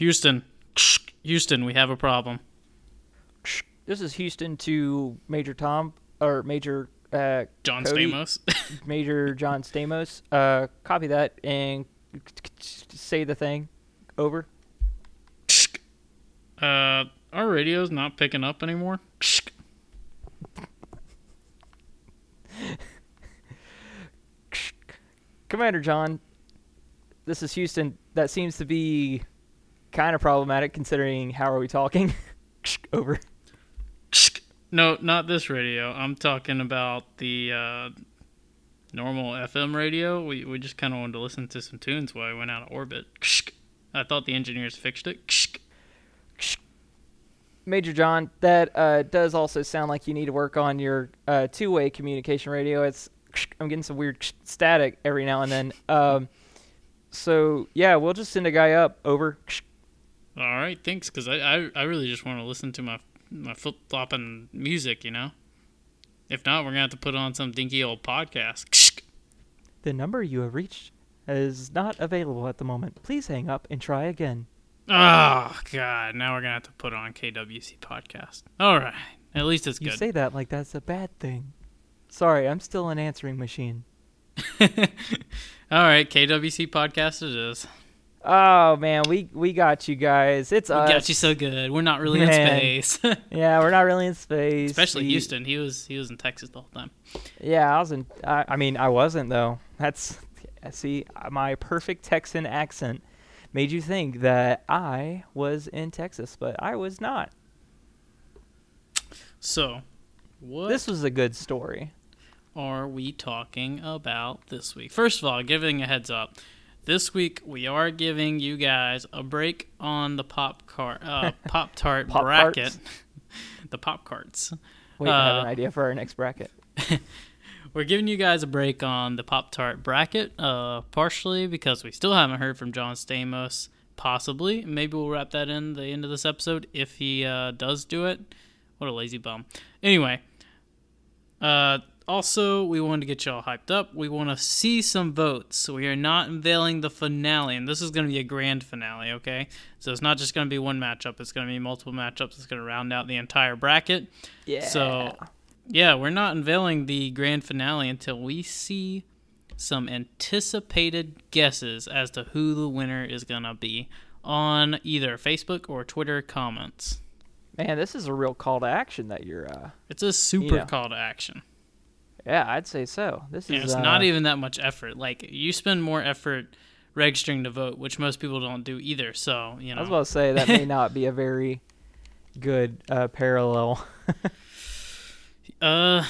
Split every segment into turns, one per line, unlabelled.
Houston, Houston, we have a problem.
This is Houston to Major Tom or Major uh,
John
Cody.
Stamos.
Major John Stamos. Uh, copy that and say the thing. Over.
uh, our radio's not picking up anymore.
Commander John, this is Houston. That seems to be kind of problematic considering how are we talking? Over.
No, not this radio. I'm talking about the uh, normal FM radio. We we just kind of wanted to listen to some tunes while I went out of orbit. I thought the engineers fixed it.
Major John, that uh, does also sound like you need to work on your uh, two-way communication radio. It's I'm getting some weird static every now and then. Um, so yeah, we'll just send a guy up. Over.
All right, thanks. Because I, I I really just want to listen to my my flip flopping music. You know. If not, we're gonna have to put on some dinky old podcast.
The number you have reached is not available at the moment. Please hang up and try again.
Oh God! Now we're gonna have to put on KWC podcast. All right, at least it's
You
good.
say that like that's a bad thing. Sorry, I'm still an answering machine.
All right, KWC podcast it is.
Oh man, we we got you guys. It's
We
us.
got you so good. We're not really
Man.
in space.
Yeah, we're not really in space.
Especially
We-
Houston. He was he was in Texas the whole time.
Yeah, I was in. I, I mean, I wasn't though. That's see, my perfect Texan accent made you think that I was in Texas, but I was not.
So, what
This was a good story.
are we talking about this week? First of all, giving a heads up. This week we are giving you guys a break on the pop car uh, pop tart bracket. The pop carts.
We I have an
Uh,
idea for our next bracket.
We're giving you guys a break on the Pop Tart bracket, uh, partially because we still haven't heard from John Stamos. Possibly, maybe we'll wrap that in the end of this episode if he uh, does do it. What a lazy bum. Anyway, uh, also we wanted to get y'all hyped up. We want to see some votes. We are not unveiling the finale, and this is going to be a grand finale. Okay, so it's not just going to be one matchup. It's going to be multiple matchups. It's going to round out the entire bracket.
Yeah.
So, yeah, we're not unveiling the grand finale until we see some anticipated guesses as to who the winner is going to be on either Facebook or Twitter comments.
man, this is a real call to action that you're. uh
It's a super
Yeah.
call to action.
Yeah, I'd say so. This
Yeah,
is.
it's
uh,
not even that much effort. Like, you spend more effort registering to vote, which most people don't do either. So, you know,
I was about to say that may not be a very good uh, parallel.
Uh,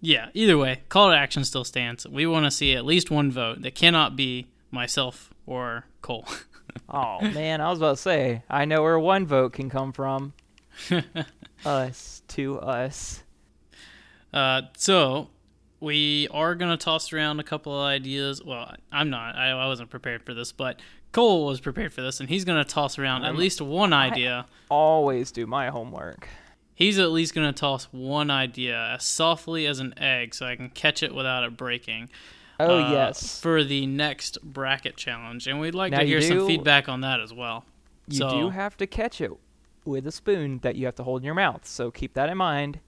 yeah. Either way, call to action still stands. We want to see at least one vote. That cannot be myself or Cole.
oh man, I was about to say I know where one vote can come from. us to us.
Uh, so we are gonna toss around a couple of ideas. Well, I'm not. I, I wasn't prepared for this, but Cole was prepared for this, and he's gonna toss around at
I'm-
least one idea.
Always do my homework.
He's at least gonna toss one idea as softly as an egg, so I can catch it without it breaking.
Oh
uh,
yes,
For the next bracket challenge, and we'd like
Now
to hear some feedback on that as well.
you
so-
do have to catch it with a spoon that you have to hold in your mouth. So keep that in mind.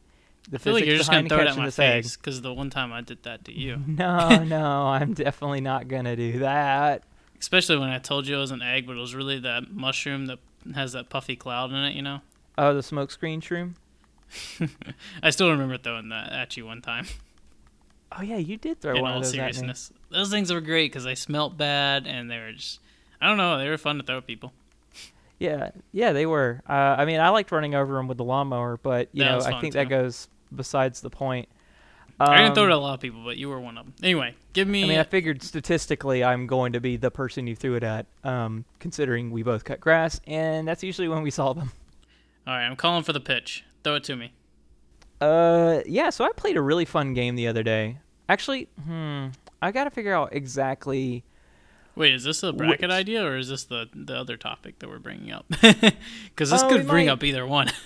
The
I feel like you're just gonna throw it at my face because the one time I did that to you,
No, no, I'm definitely not gonna do that.
especially when I told you it was an egg, but it was really that mushroom that has that puffy cloud in it. You know.
Oh, the smokescreen shroom.
I still remember throwing that at you one time.
Oh yeah, you did throw
in
one
all
of those
seriousness, those things were great because they smelt bad and they were just. I don't know. They were fun to throw at people.
Yeah, yeah, they were. Uh, I mean, I liked running over them with the lawnmower, but you
That
know, I think
too.
that goes besides the point.
I didn't throw it
Um,
at a lot of people, but you were one of them. Anyway, give me.
I mean, I figured statistically I'm going to be the person you threw it at, um, considering we both cut grass, and that's usually when we saw them.
all right, I'm calling for the pitch. Throw it to me.
Uh, yeah. So I played a really fun game the other day. Actually, hmm, I got to figure out exactly.
Wait, is this a bracket
Which-
idea or is this the the other topic that we're bringing up? Because this
Oh,
could bring
might-
up either one.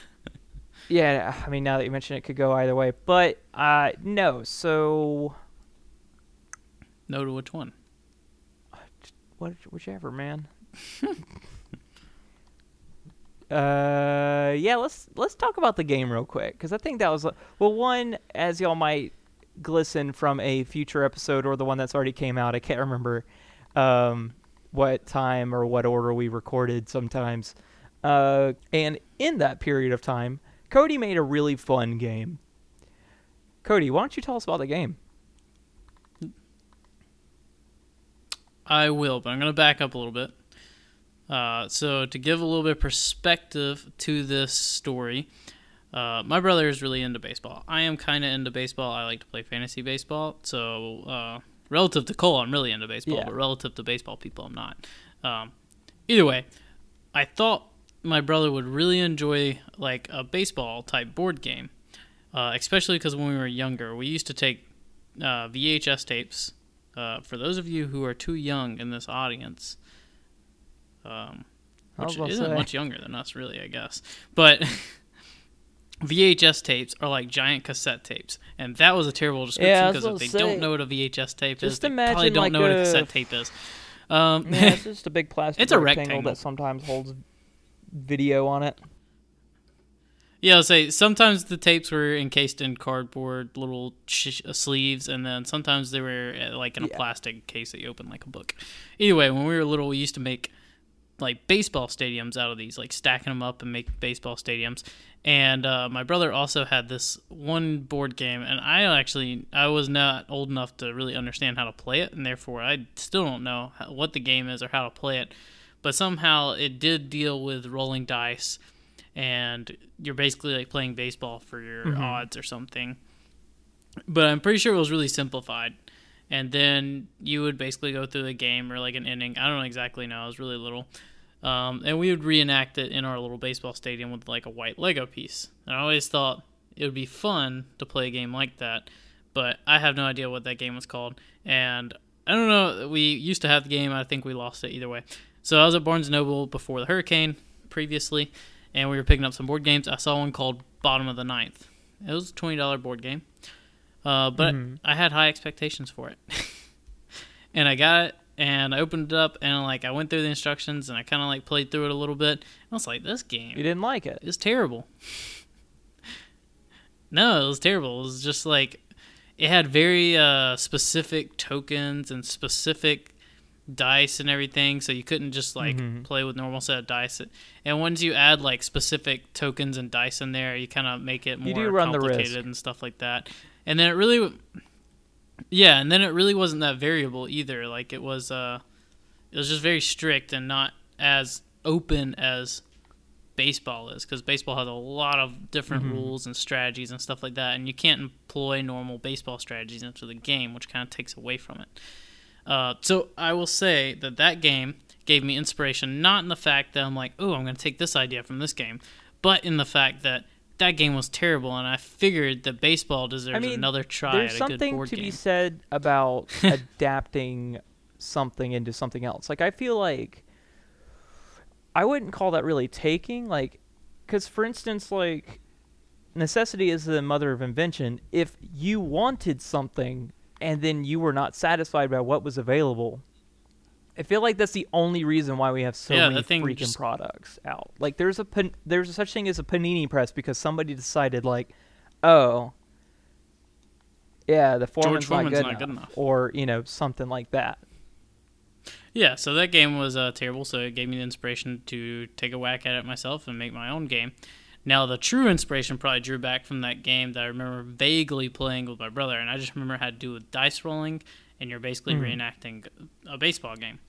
Yeah, I mean, now that you mention it, it could go either way. But uh, no. So
no to which one?
what, whichever, man. Uh, yeah, let's let's talk about the game real quick because I think that was well, one as y'all might glisten from a future episode or the one that's already came out. I can't remember um, what time or what order we recorded sometimes. Uh, and in that period of time, Cody made a really fun game. Cody, why don't you tell us about the game?
I will, but I'm going to back up a little bit. Uh, so, to give a little bit of perspective to this story, uh, my brother is really into baseball. I am kind of into baseball. I like to play fantasy baseball. So, uh, relative to Cole, I'm really into baseball,
Yeah.
but relative to baseball people, I'm not. Um, either way, I thought my brother would really enjoy like a baseball type board game, uh, especially because when we were younger, we used to take uh, VHS tapes. Uh, for those of you who are too young in this audience, um, which isn't
say.
much younger than us, really, I guess. But VHS tapes are like giant cassette tapes, and that was a terrible description
Yeah,
because if they
to
don't know what a VHS tape is,
just
they probably don't
like
know what a
a-
cassette tape is. Um,
Yeah, it's just a big plastic
It's a
rectangle,
rectangle.
that sometimes holds video on it.
Yeah, I'll say sometimes the tapes were encased in cardboard little sh- uh, sleeves, and then sometimes they were uh, like in a
Yeah.
plastic case that you open like a book. Anyway, when we were little, we used to make like baseball stadiums out of these, like stacking them up and make baseball stadiums. And uh, my brother also had this one board game, and I actually I was not old enough to really understand how to play it, and therefore I still don't know how, what the game is or how to play it. But somehow it did deal with rolling dice and you're basically like playing baseball for your
Mhm.
odds or something. But I'm pretty sure it was really simplified. And then you would basically go through the game or like an inning. I don't exactly know. I was really little. Um, and we would reenact it in our little baseball stadium with like a white Lego piece. And I always thought it would be fun to play a game like that. But I have no idea what that game was called. And I don't know. We used to have the game. I think we lost it either way. So I was at Barnes Noble before the hurricane previously and we were picking up some board games. I saw one called Bottom of the Ninth. It was a twenty dollar board game, uh, but
Mhm.
I had high expectations for it, and I got it. And I opened it up and like I went through the instructions and I kind of like played through it a little bit. I was like, this game
You didn't like it. it.
is terrible. no, it was terrible. It was just like it had very uh, specific tokens and specific dice and everything, so you couldn't just like
Mhm.
play with normal set of dice. And once you add like specific tokens and dice in there, you kind of make it more
You do run the
complicated and stuff like that. And then it really, yeah, and then it really wasn't that variable either. Like it was, uh, it was just very strict and not as open as baseball is because baseball has a lot of different
Mhm.
rules and strategies and stuff like that and you can't employ normal baseball strategies into the game which kind of takes away from it uh, so i will say that that game gave me inspiration not in the fact that i'm like oh i'm going to take this idea from this game but in the fact that that game was terrible and i figured that baseball deserves
mean,
another try
There's
at a good
something
board
to
game
be said about adapting something into something else. Like I feel like I wouldn't call that really taking like cuz for instance like necessity is the mother of invention. If you wanted something and then you were not satisfied by what was available, I feel like that's the only reason why we have so
Yeah,
many freaking
just-
products out. Like there's a pan- there's a such thing as a panini press because somebody decided like, oh, yeah, the Foreman's, not,
not
good,
good
enough,
enough.
or you know something like that.
Yeah, so that game was uh, terrible, so it gave me the inspiration to take a whack at it myself and make my own game. Now, the true inspiration probably drew back from that game that I remember vaguely playing with my brother, and I just remember how to do with dice rolling, and you're basically
Mhm.
reenacting a baseball game.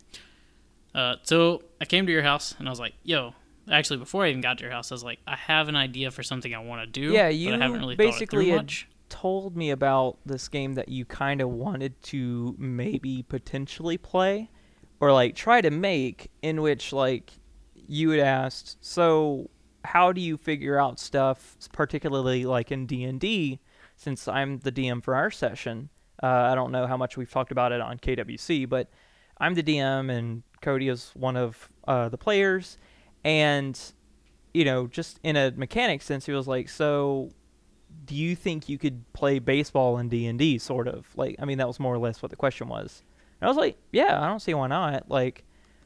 Uh, so I came to your house, and I was like, yo, actually, before I even got to your house, I was like, I have an idea for something I want to do,
Yeah,
but
you
I haven't really
basically
thought it much.
Told me about this game that you kind of wanted to maybe potentially play, or like try to make, in which like you had asked, so how do you figure out stuff, particularly like in D and D, since I'm the DM for our session. Uh, I don't know how much we've talked about it on KWC, but I'm the DM and Cody is one of uh, the players, and you know, just in a mechanic sense, he was like, so do you think you could play baseball in D&D sort of? Like I mean that was more or less what the question was. And I was like, yeah, I don't see why not. Like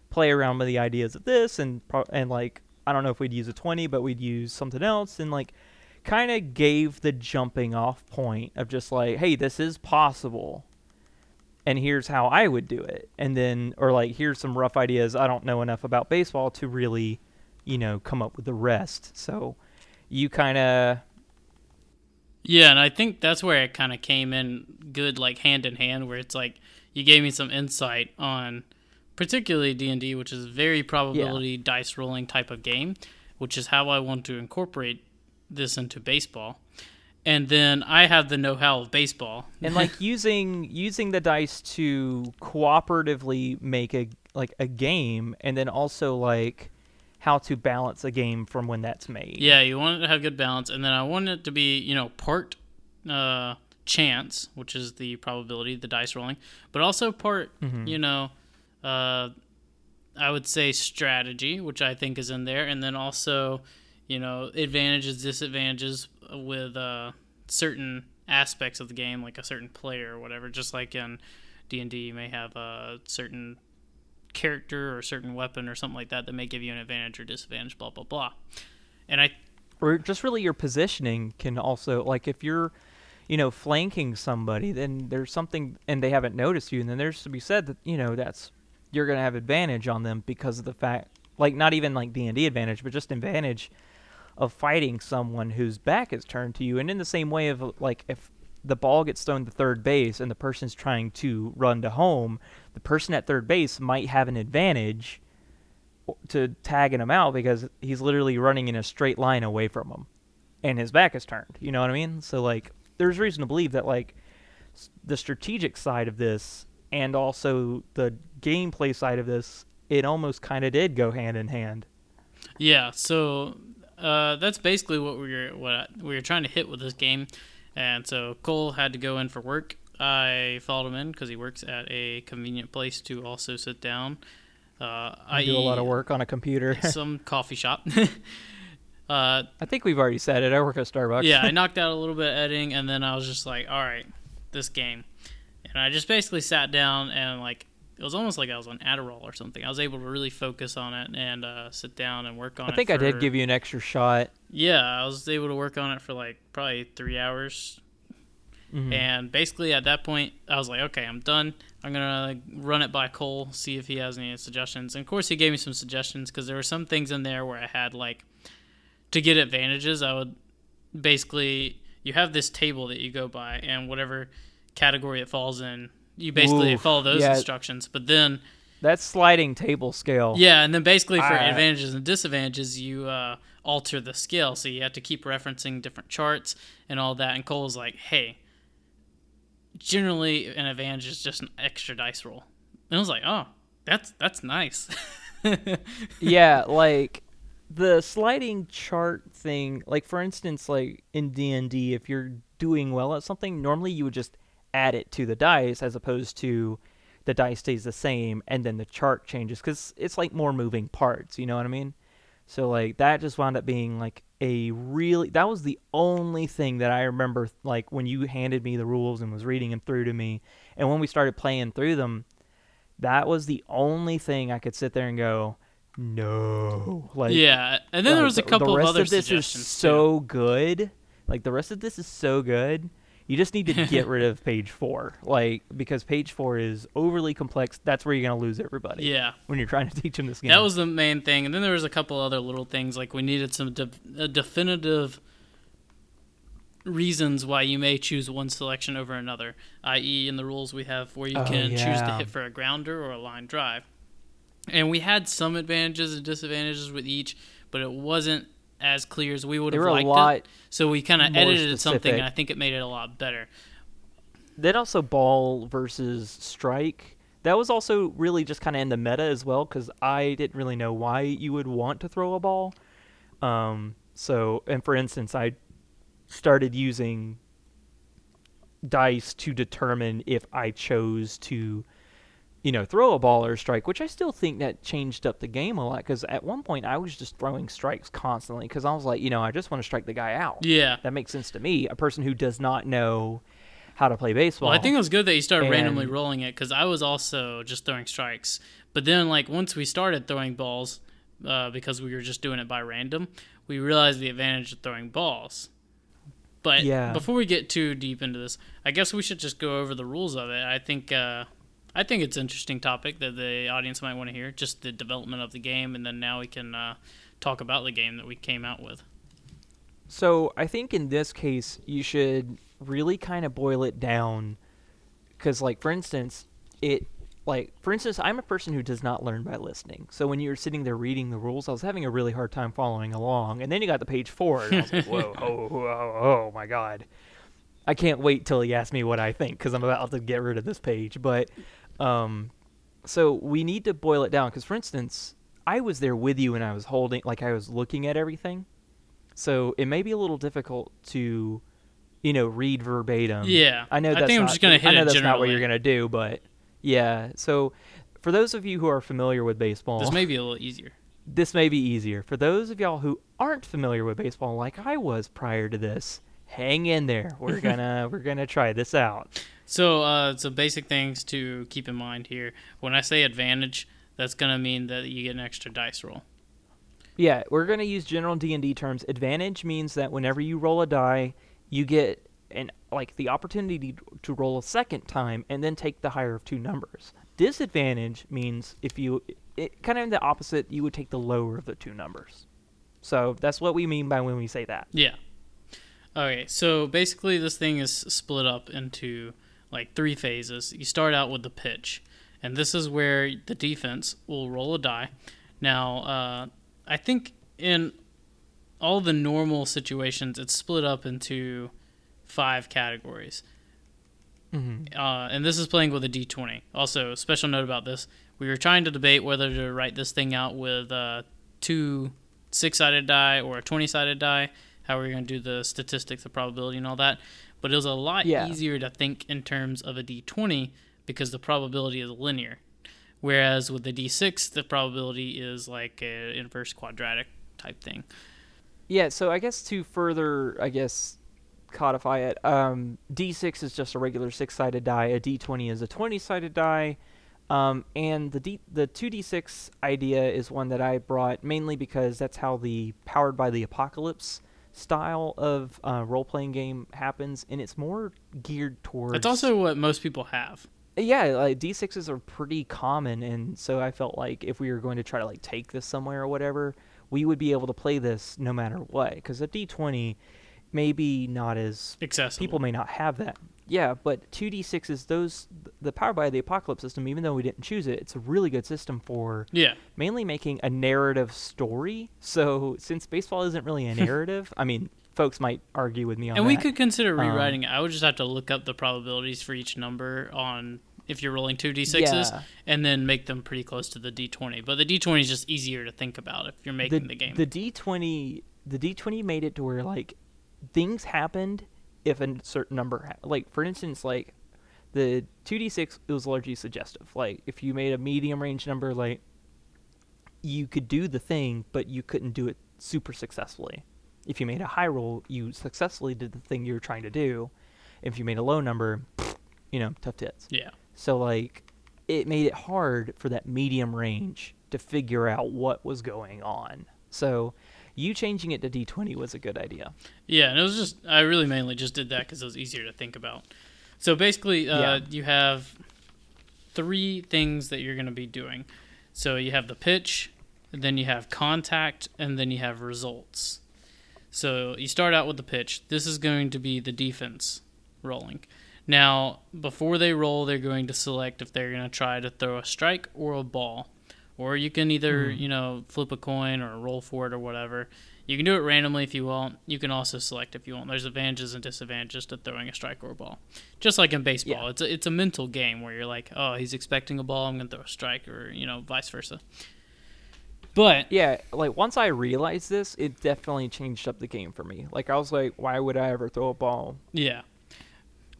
play around with the ideas of this and and like I don't know if we'd use a 20, but we'd use something else and like kind of gave the jumping off point of just like, hey, this is possible. And here's how I would do it. And then or like here's some rough ideas. I don't know enough about baseball to really, you know, come up with the rest. So you kind of
Yeah, and I think that's where it kind of came in good, like hand in hand, where it's like you gave me some insight on, particularly D and D, which is very probability dice rolling type of game, which is how I want to incorporate this into baseball. And then I have the know-how of baseball,
and like using using the dice to cooperatively make a like a game and then also like how to balance a game from when that's made.
Yeah, you want it to have good balance, and then I want it to be, you know, part uh, chance, which is the probability, the dice rolling, but also part, you know, uh, I would say strategy, which I think is in there, and then also, you know, advantages, disadvantages with uh, certain aspects of the game, like a certain player or whatever. Just like in D and D, you may have a certain character or a certain weapon or something like that that may give you an advantage or disadvantage, blah blah blah. And I
or just really your positioning can also like if you're you know flanking somebody then there's something and they haven't noticed you and then there's to be said that you know that's you're going to have advantage on them because of the fact like not even like D&D advantage but just advantage of fighting someone whose back is turned to you. And in the same way of like if the ball gets thrown to third base and the person's trying to run to home the person at third base might have an advantage to tagging him out because he's literally running in a straight line away from him and his back is turned. You know what i mean? So like there's reason to believe that like the strategic side of this and also the gameplay side of this it almost kind of did go hand in hand
Yeah, so uh, that's basically what we were what we were trying to hit with this game, and so Cole had to go in for work. I followed him in because he works at a convenient place to also sit down. Uh, I
do a lot of work on a computer
some coffee shop. uh,
i think we've already said it i work at starbucks
yeah, I knocked out a little bit of editing, and then I was just like, all right, this game, and I just basically sat down and like it was almost like I was on Adderall or something. I was able to really focus on it and uh, sit down and work on
i
it.
I think i did give you an extra shot
Yeah, I was able to work on it for like probably three hours.
Mhm.
And basically, at that point, I was like, okay, I'm done. I'm gonna like, run it by Cole, see if he has any suggestions. And of course, he gave me some suggestions because there were some things in there where I had like to get advantages. I would basically you have this table that you go by, and whatever category it falls in, you basically
Oof,
follow those
yeah.
instructions. But then
that's sliding table scale
yeah, and then basically for
I-
advantages and disadvantages, you uh, alter the scale. So you have to keep referencing different charts and all that. And Cole's like, hey, generally an advantage is just an extra dice roll. And I was like, oh, that's that's nice.
yeah, like the sliding chart thing, like for instance, like in D and D, if you're doing well at something, normally you would just add it to the dice as opposed to the dice stays the same and then the chart changes because it's like more moving parts. You know what I mean? So like that just wound up being like a really that was the only thing that I remember like when you handed me the rules and was reading them through to me, and when we started playing through them, that was the only thing I could sit there and go, no, like
yeah, and then there was a
the-
couple
the
of
rest
other
of this is
too.
so good. Like the rest of this is so good. You just need to get rid of page four, like because page four is overly complex. That's where you're gonna lose everybody.
Yeah,
When you're trying to teach them this game.
That was the main thing, and then there was a couple other little things like we needed some de- uh, definitive reasons why you may choose one selection over another. I.e., in the rules we have where you
Oh,
can choose to hit for a grounder or a line drive, and we had some advantages and disadvantages with each, but it wasn't as clear as we would have
were a
liked
lot.
it. So we kind of edited something, and I think it made it a lot better.
Then also ball versus strike. That was also really just kind of in the meta as well because I didn't really know why you would want to throw a ball. Um, so, and for instance, I started using dice to determine if I chose to, you know, throw a ball or strike, which I still think that changed up the game a lot because at one point I was just throwing strikes constantly because I was like, you know, I just want to strike the guy out.
Yeah.
That makes sense to me, a person who does not know how to play baseball.
Well, I think it was good that you started randomly rolling it because I was also just throwing strikes. But then, like once we started throwing balls, uh, because we were just doing it by random. We realized the advantage of throwing balls. But
Yeah.
before we get too deep into this, I guess we should just go over the rules of it. I think uh, I think it's an interesting topic that the audience might want to hear, just the development of the game, and then now we can uh, talk about the game that we came out with.
So I think in this case you should really kind of boil it down, because like for instance, it like for instance I'm a person who does not learn by listening. So when you were sitting there reading the rules, I was having a really hard time following along, and then you got to page four, and I was like, whoa, oh, oh, oh my god. I can't wait till he asks me what I think because I'm about to get rid of this page. But, um, so we need to boil it down because, for instance, I was there with you and I was holding, like I was looking at everything. So it may be a little difficult to, you know, read verbatim.
Yeah,
I know That's I
think I'm just gonna
I
hit
know
it
that's not what you're gonna do, but yeah. So for those of you who are familiar with baseball,
This may be a little easier.
this may be easier. For those of y'all who aren't familiar with baseball like I was prior to this, hang in there. We're gonna we're gonna try this out.
So, uh, so basic things to keep in mind here. When I say advantage, that's gonna mean that you get an extra dice roll.
Yeah, we're gonna use general D and D terms. Advantage means that whenever you roll a die, you get an like the opportunity to roll a second time and then take the higher of two numbers. Disadvantage means if you it, kind of the opposite, you would take the lower of the two numbers. So that's what we mean by when we say that.
Yeah. Okay, so basically, this thing is split up into like three phases. You start out with the pitch, and this is where the defense will roll a die. Now, uh, I think in all the normal situations, it's split up into five categories.
Mm-hmm.
uh, and this is playing with a d20. Also, special note about this: we were trying to debate whether to write this thing out with uh, two six-sided die or a twenty-sided die. How we're going to do the statistics, the probability, and all that. But it was a lot
Yeah.
easier to think in terms of a d20 because the probability is linear, whereas with the d6, the probability is like an inverse quadratic type thing.
Yeah, so I guess to further, I guess, codify it, um, D6 is just a regular six-sided die. A D20 is a 20-sided die. Um, and the D, the 2D6 idea is one that I brought mainly because that's how the Powered by the Apocalypse style of uh, role-playing game happens, and it's more geared towards.
It's also what most people have.
yeah, like D6s are pretty common, and so I felt like if we were going to try to like take this somewhere or whatever, we would be able to play this no matter what. Because a D20, maybe not as
Accessible.
people may not have that. Yeah, but 2D6s, those the Power by the Apocalypse system, even though we didn't choose it, it's a really good system for
Yeah.
mainly making a narrative story. So since baseball isn't really a narrative, I mean, folks might argue with me on that.
And
that.
we could consider
Um,
rewriting it. I would just have to look up the probabilities for each number on if you're rolling two d6s
Yeah.
and then make them pretty close to the d20. But the d20 is just easier to think about if you're making the, game.
The D20, the D20 made it to where like things happened if a certain number, like for instance, like the 2D6 it was largely suggestive. Like if you made a medium range number, like you could do the thing, but you couldn't do it super successfully. If you made a high roll, you successfully did the thing you were trying to do. If you made a low number, you know, tough tits.
yeah.
So like it made it hard for that medium range to figure out what was going on. So you changing it to D20 was a good idea.
Yeah, and it was just I really mainly just did that because it was easier to think about. So basically, uh,
Yeah.
you have three things that you're going to be doing. So you have the pitch, then you have contact, and then you have results. So you start out with the pitch. This is going to be the defense rolling. Now, before they roll, they're going to select if they're going to try to throw a strike or a ball. Or you can either, hmm. you know, flip a coin or roll for it or whatever. You can do it randomly if you want. You can also select if you want. There's advantages and disadvantages to throwing a strike or a ball. Just like in baseball,
Yeah.
it's a, it's a mental game where you're like, oh, he's expecting a ball, I'm going to throw a strike, or, you know, vice versa. But
Yeah, like once I realized this, it definitely changed up the game for me. Like I was like, why would I ever throw a ball?
yeah,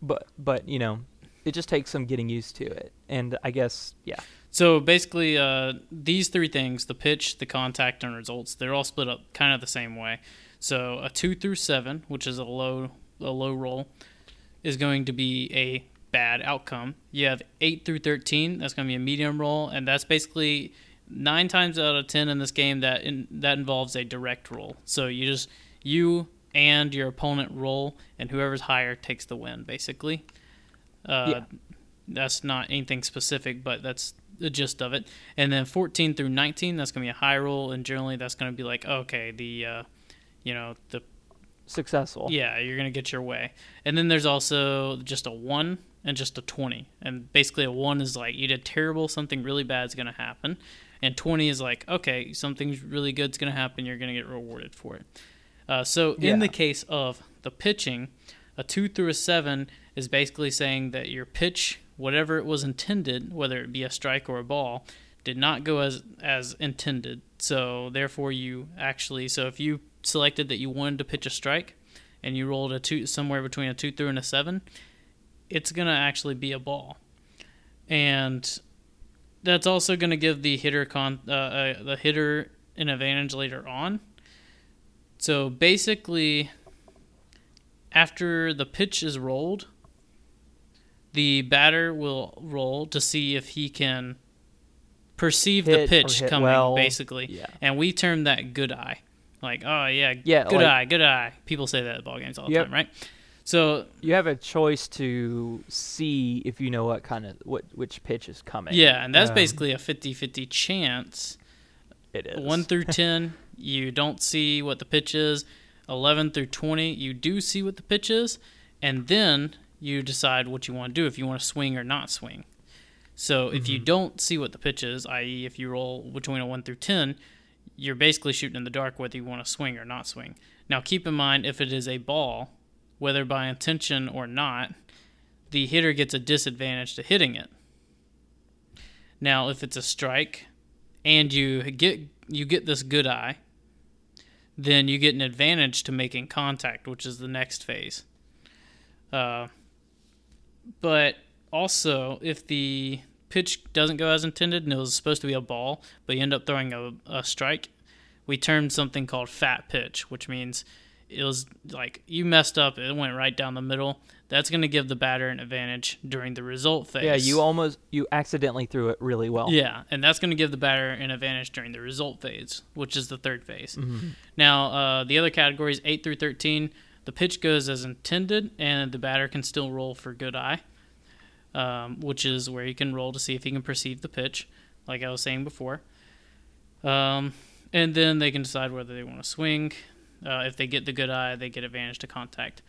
But but you know, it just takes some getting used to it. And I guess yeah.
So basically, uh, these three things the pitch, the contact, and results they're all split up kind of the same way. So a two through seven, which is a low a low roll, is going to be a bad outcome. You have eight through thirteen, that's going to be a medium roll, and that's basically nine times out of ten in this game that in, that involves a direct roll. So you just you and your opponent roll, and whoever's higher takes the win. Basically, uh,
Yeah.
that's not anything specific, but that's the gist of it. And then 14 through 19, that's gonna be a high roll, and generally that's gonna be like okay, the uh, you know the
Successful.
yeah, you're gonna get your way. And then there's also just a one and just a twenty. And basically, a one is like you did terrible, something really bad is gonna happen, and twenty is like okay, something really good's gonna happen. You're gonna get rewarded for it. Uh, so in
Yeah.
the case of the pitching, a two through a seven is basically saying that your pitch, whatever it was intended, whether it be a strike or a ball, did not go as as intended. So therefore, you actually so if you selected that you wanted to pitch a strike, and you rolled a two somewhere between a two through and a seven, it's gonna actually be a ball, and that's also gonna give the hitter con uh, uh, the hitter an advantage later on. So basically, after the pitch is rolled, the batter will roll to see if he can perceive
Hit
the pitch coming,
well.
basically.
Yeah.
And we term that good eye. Like, oh yeah,
Yeah,
good
like-
eye, good eye. People say that at ball games all the
Yep.
time, right? So
You have a choice to see if you know what kind of what which pitch is coming.
yeah, and that's
Um,
basically a 50-50 chance.
it is.
One through ten, you don't see what the pitch is. Eleven through twenty, you do see what the pitch is, and then you decide what you want to do if you want to swing or not swing. So if you don't see what the pitch is, i.e., if you roll between a one through ten, you're basically shooting in the dark whether you want to swing or not swing. Now keep in mind if it is a ball, whether by intention or not, the hitter gets a disadvantage to hitting it. Now if it's a strike, and you get you get this good eye, then you get an advantage to making contact, which is the next phase. Uh, but also, if the pitch doesn't go as intended and it was supposed to be a ball, but you end up throwing a, a strike, we termed something called fat pitch, which means it was like you messed up, it went right down the middle. That's going to give the batter an advantage during the result phase.
Yeah, you almost you accidentally threw it really well.
Yeah, and that's going to give the batter an advantage during the result phase, which is the third phase.
Mm-hmm.
Now, uh, the other categories, 8 through 13, the pitch goes as intended, and the batter can still roll for good eye, um, which is where he can roll to see if he can perceive the pitch, like I was saying before. Um, and then they can decide whether they want to swing. Uh, if they get the good eye, they get advantage to contact,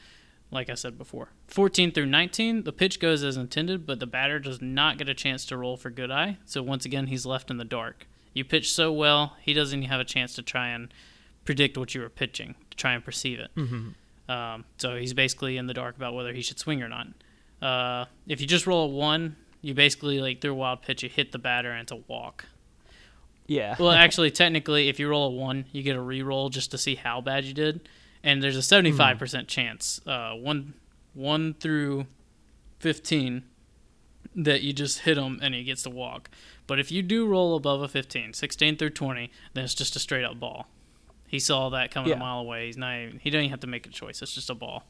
like I said before. 14 through 19, the pitch goes as intended, but the batter does not get a chance to roll for good eye. So once again, he's left in the dark. You pitch so well, he doesn't even have a chance to try and predict what you were pitching, to try and perceive it.
Mm-hmm.
Um, so he's basically in the dark about whether he should swing or not. Uh, if you just roll a one, you basically like through a wild pitch, you hit the batter and it's a walk.
Yeah.
Well, actually, technically, if you roll a one, you get a re-roll just to see how bad you did, and there's a seventy-five percent chance, uh, one one through fifteen, that you just hit him and he gets to walk. But if you do roll above a 15, 16 through twenty, then it's just a straight up ball. He saw that coming
Yeah.
a mile away. He's not. Even, he doesn't even have to make a choice. It's just a ball.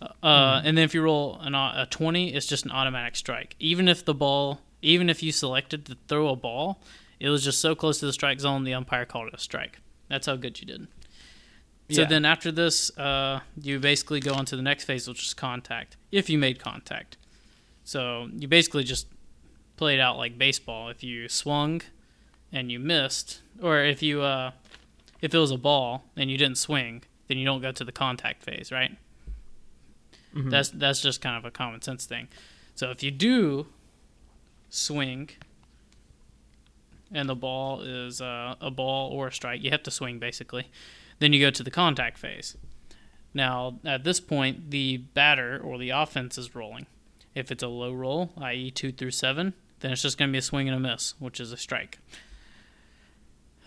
Uh, And then if you roll an, a 20, it's just an automatic strike. Even if the ball, even if you selected to throw a ball, it was just so close to the strike zone, the umpire called it a strike. That's how good you did. So
Yeah.
then after this, uh, you basically go on to the next phase, which is contact, if you made contact. So you basically just played out like baseball. If you swung and you missed, or if you uh, if it was a ball and you didn't swing, then you don't go to the contact phase, right?
Mhm.
That's that's just kind of a common sense thing. So if you do swing and the ball is uh, a ball or a strike, you have to swing basically. Then you go to the contact phase. Now at this point, the batter or the offense is rolling. If it's a low roll, i.e., two through seven, then it's just going to be a swing and a miss, which is a strike.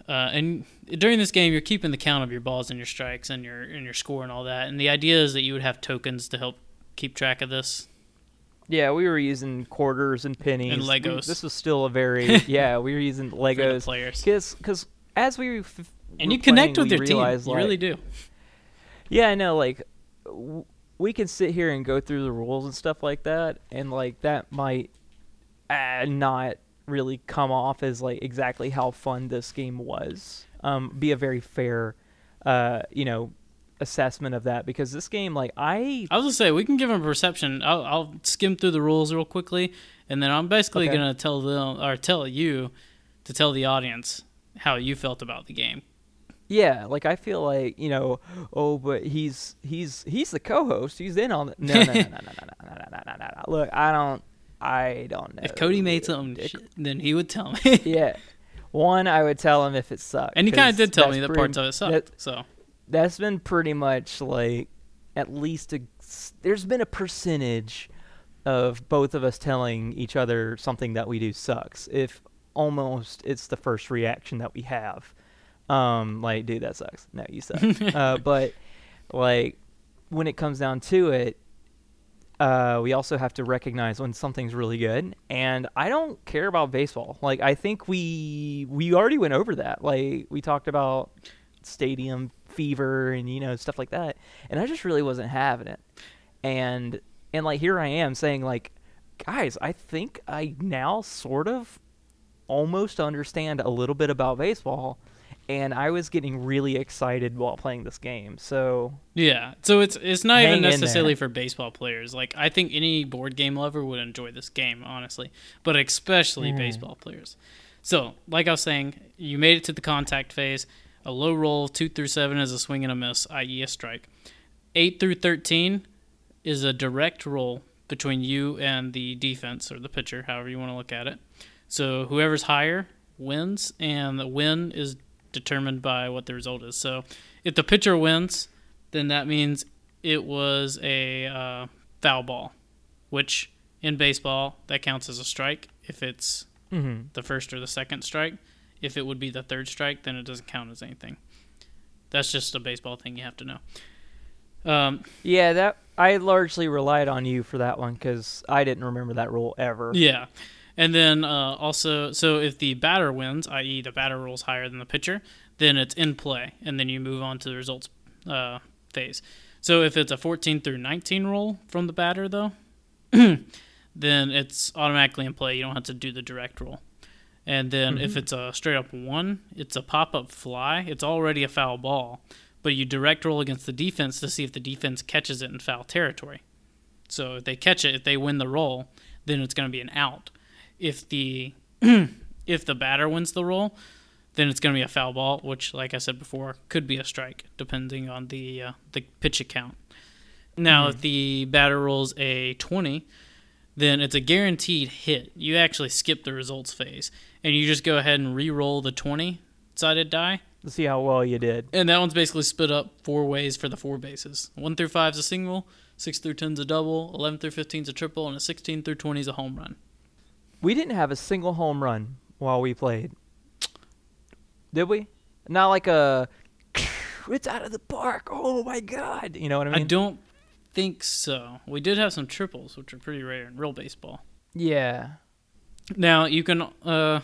Uh, and during this game, you're keeping the count of your balls and your strikes and your and your score and all that. And the idea is that you would have tokens to help keep track of this.
Yeah, we were using quarters and pennies.
And
We-
Legos.
this was still a very yeah. We were using Legos
players.
because as we f-
And you connect with your team.
realized,
You really do.
Yeah, I know. Like, w- we can sit here and go through the rules and stuff like that, and like that might uh, not really come off as like exactly how fun this game was. Um, be a very fair, uh, you know, assessment of that because this game, like I,
I was gonna say we can give them a perception. I'll, I'll skim through the rules real quickly, and then I'm basically
Okay.
gonna tell them or tell you to tell the audience how you felt about the game.
yeah, like I feel like you know, oh, but he's he's he's the co-host. He's in on it. No, no, no, no, no, no, no, no, no, no, no, no. Look, I don't, I don't know.
If Cody made something, shit, then he would tell me.
yeah. One, I would tell him if it sucked.
and he kind of did tell me that parts of it sucked.
that-
so
that's been pretty much like at least a there's been a percentage of both of us telling each other something that we do sucks if almost it's the first reaction that we have um like dude that sucks no you suck uh, but like when it comes down to it uh, we also have to recognize when something's really good. And i don't care about baseball. Like i think we we already went over that. Like we talked about stadium fever and you know stuff like that. And i just really wasn't having it. And and like here i am saying like guys i think i now sort of almost understand a little bit about baseball and i was getting really excited while playing this game so
yeah, so it's it's not even necessarily for baseball players. Like I think any board game lover would enjoy this game, honestly, but especially
Mm.
baseball players. So, like I was saying, you made it to the contact phase. A low roll, two through seven is a swing and a miss, i.e., a strike. Eight through thirteen is a direct roll between you and the defense or the pitcher, however you want to look at it. So whoever's higher wins, and the win is determined by what the result is. So if the pitcher wins, then that means it was a uh, foul ball, which in baseball that counts as a strike if it's
mhm.
the first or the second strike. If it would be the third strike, then it doesn't count as anything. That's just a baseball thing you have to know. Um,
Yeah, that I largely relied on you for that one because I didn't remember that rule ever.
Yeah. And then uh, also, so if the batter wins, i.e., the batter rolls higher than the pitcher, then it's in play, and then you move on to the results uh, phase. So if it's a 14 through 19 roll from the batter, though, then it's automatically in play. You don't have to do the direct roll. And then if it's a straight up one, it's a pop up fly. It's already a foul ball, but you direct roll against the defense to see if the defense catches it in foul territory. So if they catch it, if they win the roll, then it's going to be an out. If the if the batter wins the roll, then it's going to be a foul ball, which, like I said before, could be a strike depending on the uh, the pitch account. Now, if the batter rolls a twenty, then it's a guaranteed hit. You actually skip the results phase, and you just go ahead and re-roll the twenty sided die,
To see how well you did.
and that one's basically split up four ways for the four bases. One through five is a single, six through ten is a double, eleven through fifteen is a triple, and a sixteen through twenty is a home run.
We didn't have a single home run while we played. Did we? Not like a it's out of the park. Oh my god. You know what I mean?
I don't think so. We did have some triples, which are pretty rare in real baseball.
yeah.
Now you can. Uh,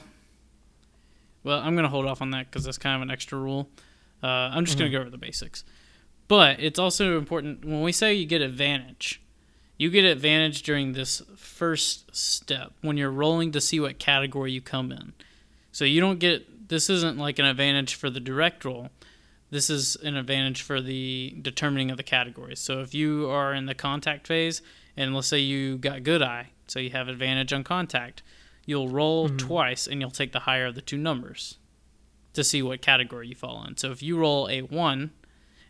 well, I'm gonna hold off on that because that's kind of an extra rule. Uh, I'm just gonna go over the basics. But it's also important when we say you get advantage. You get advantage during this first step when you're rolling to see what category you come in. So you don't get. This isn't like an advantage for the direct roll. This is an advantage for the determining of the categories. So if you are in the contact phase, and let's say you got good eye, so you have advantage on contact, you'll roll mm-hmm. twice and you'll take the higher of the two numbers to see what category you fall in. So if you roll a 1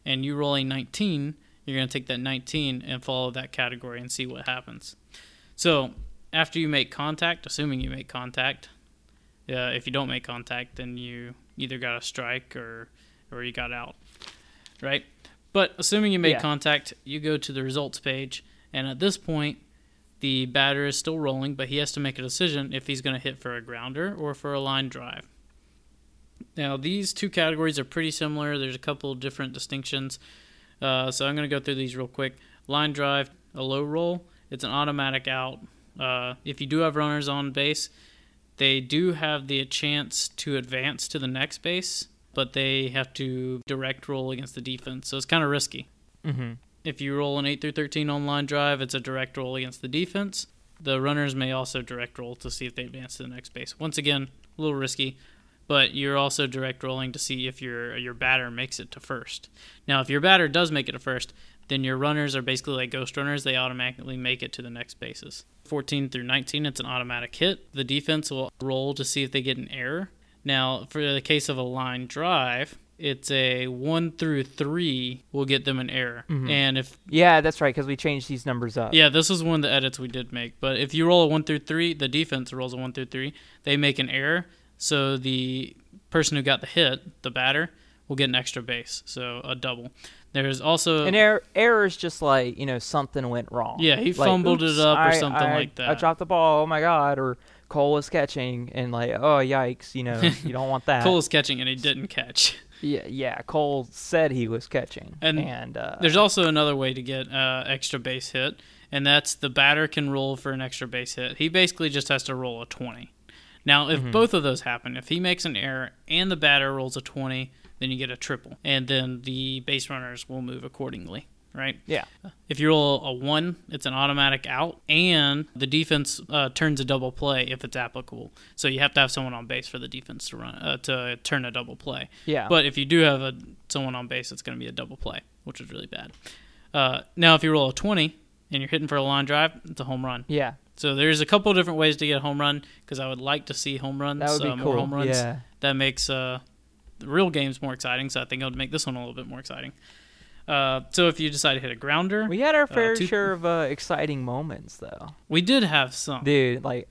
and you roll a 19, you're going to take that 19 and follow that category and see what happens. So after you make contact, assuming you make contact, uh, if you don't make contact, then you either got a strike or or you got out, right? But assuming you make
Yeah.
contact, you go to the results page, and at this point, the batter is still rolling, but he has to make a decision if he's going to hit for a grounder or for a line drive. Now, these two categories are pretty similar. There's a couple of different distinctions. Uh, so I'm going to go through these real quick. Line drive, a low roll, it's an automatic out. Uh, if you do have runners on base, they do have the chance to advance to the next base, but they have to direct roll against the defense. So it's kind of risky.
Mm-hmm.
If you roll an 8 through 13 on line drive, it's a direct roll against the defense. The runners may also direct roll to see if they advance to the next base. Once again, a little risky, but you're also direct rolling to see if your your batter makes it to first. Now, if your batter does make it to first, then your runners are basically like ghost runners. They automatically make it to the next bases. 14 through 19, it's an automatic hit. The defense will roll to see if they get an error. Now, for the case of a line drive, it's a one through three will get them an error. Mm-hmm. And if
Yeah, that's right, because we changed these numbers up.
yeah, this was one of the edits we did make. But if you roll a one through three, the defense rolls a one through three. They make an error, so the person who got the hit, the batter, will get an extra base, so a double. There's also
An error, error is just like you know something went wrong.
Yeah, he
Like,
fumbled it up or
I-
something
I-
like that.
I dropped the ball. Oh my god! Or Cole was catching and like, oh yikes! You know, you don't want that.
Cole was catching and he didn't catch.
Yeah, yeah. Cole said he was catching,
And
and, uh,
There's also another way to get uh, extra base hit, and that's the batter can roll for an extra base hit. He basically just has to roll a 20. Now,
Mm-hmm.
if both of those happen, if he makes an error and the batter rolls a 20, then you get a triple, and then the base runners will move accordingly, right?
yeah,
If you roll a 1, it's an automatic out, and the defense uh, turns a double play if it's applicable. So you have to have someone on base for the defense to run uh, to turn a double play.
yeah.
But if you do have a someone on base, it's going to be a double play, which is really bad. Uh, now, if you roll a 20 and you're hitting for a line drive, it's a home run.
yeah,
So there's a couple of different ways to get a home run because I would like to see home runs,
that would be
uh,
cool.
more home runs.
Yeah,
That makes uh, the real games more exciting. So I think it would make this one a little bit more exciting. Uh, so if you decide to hit a grounder,
we had our fair
two-
share of uh, exciting moments though,
we did have some.
dude. Like,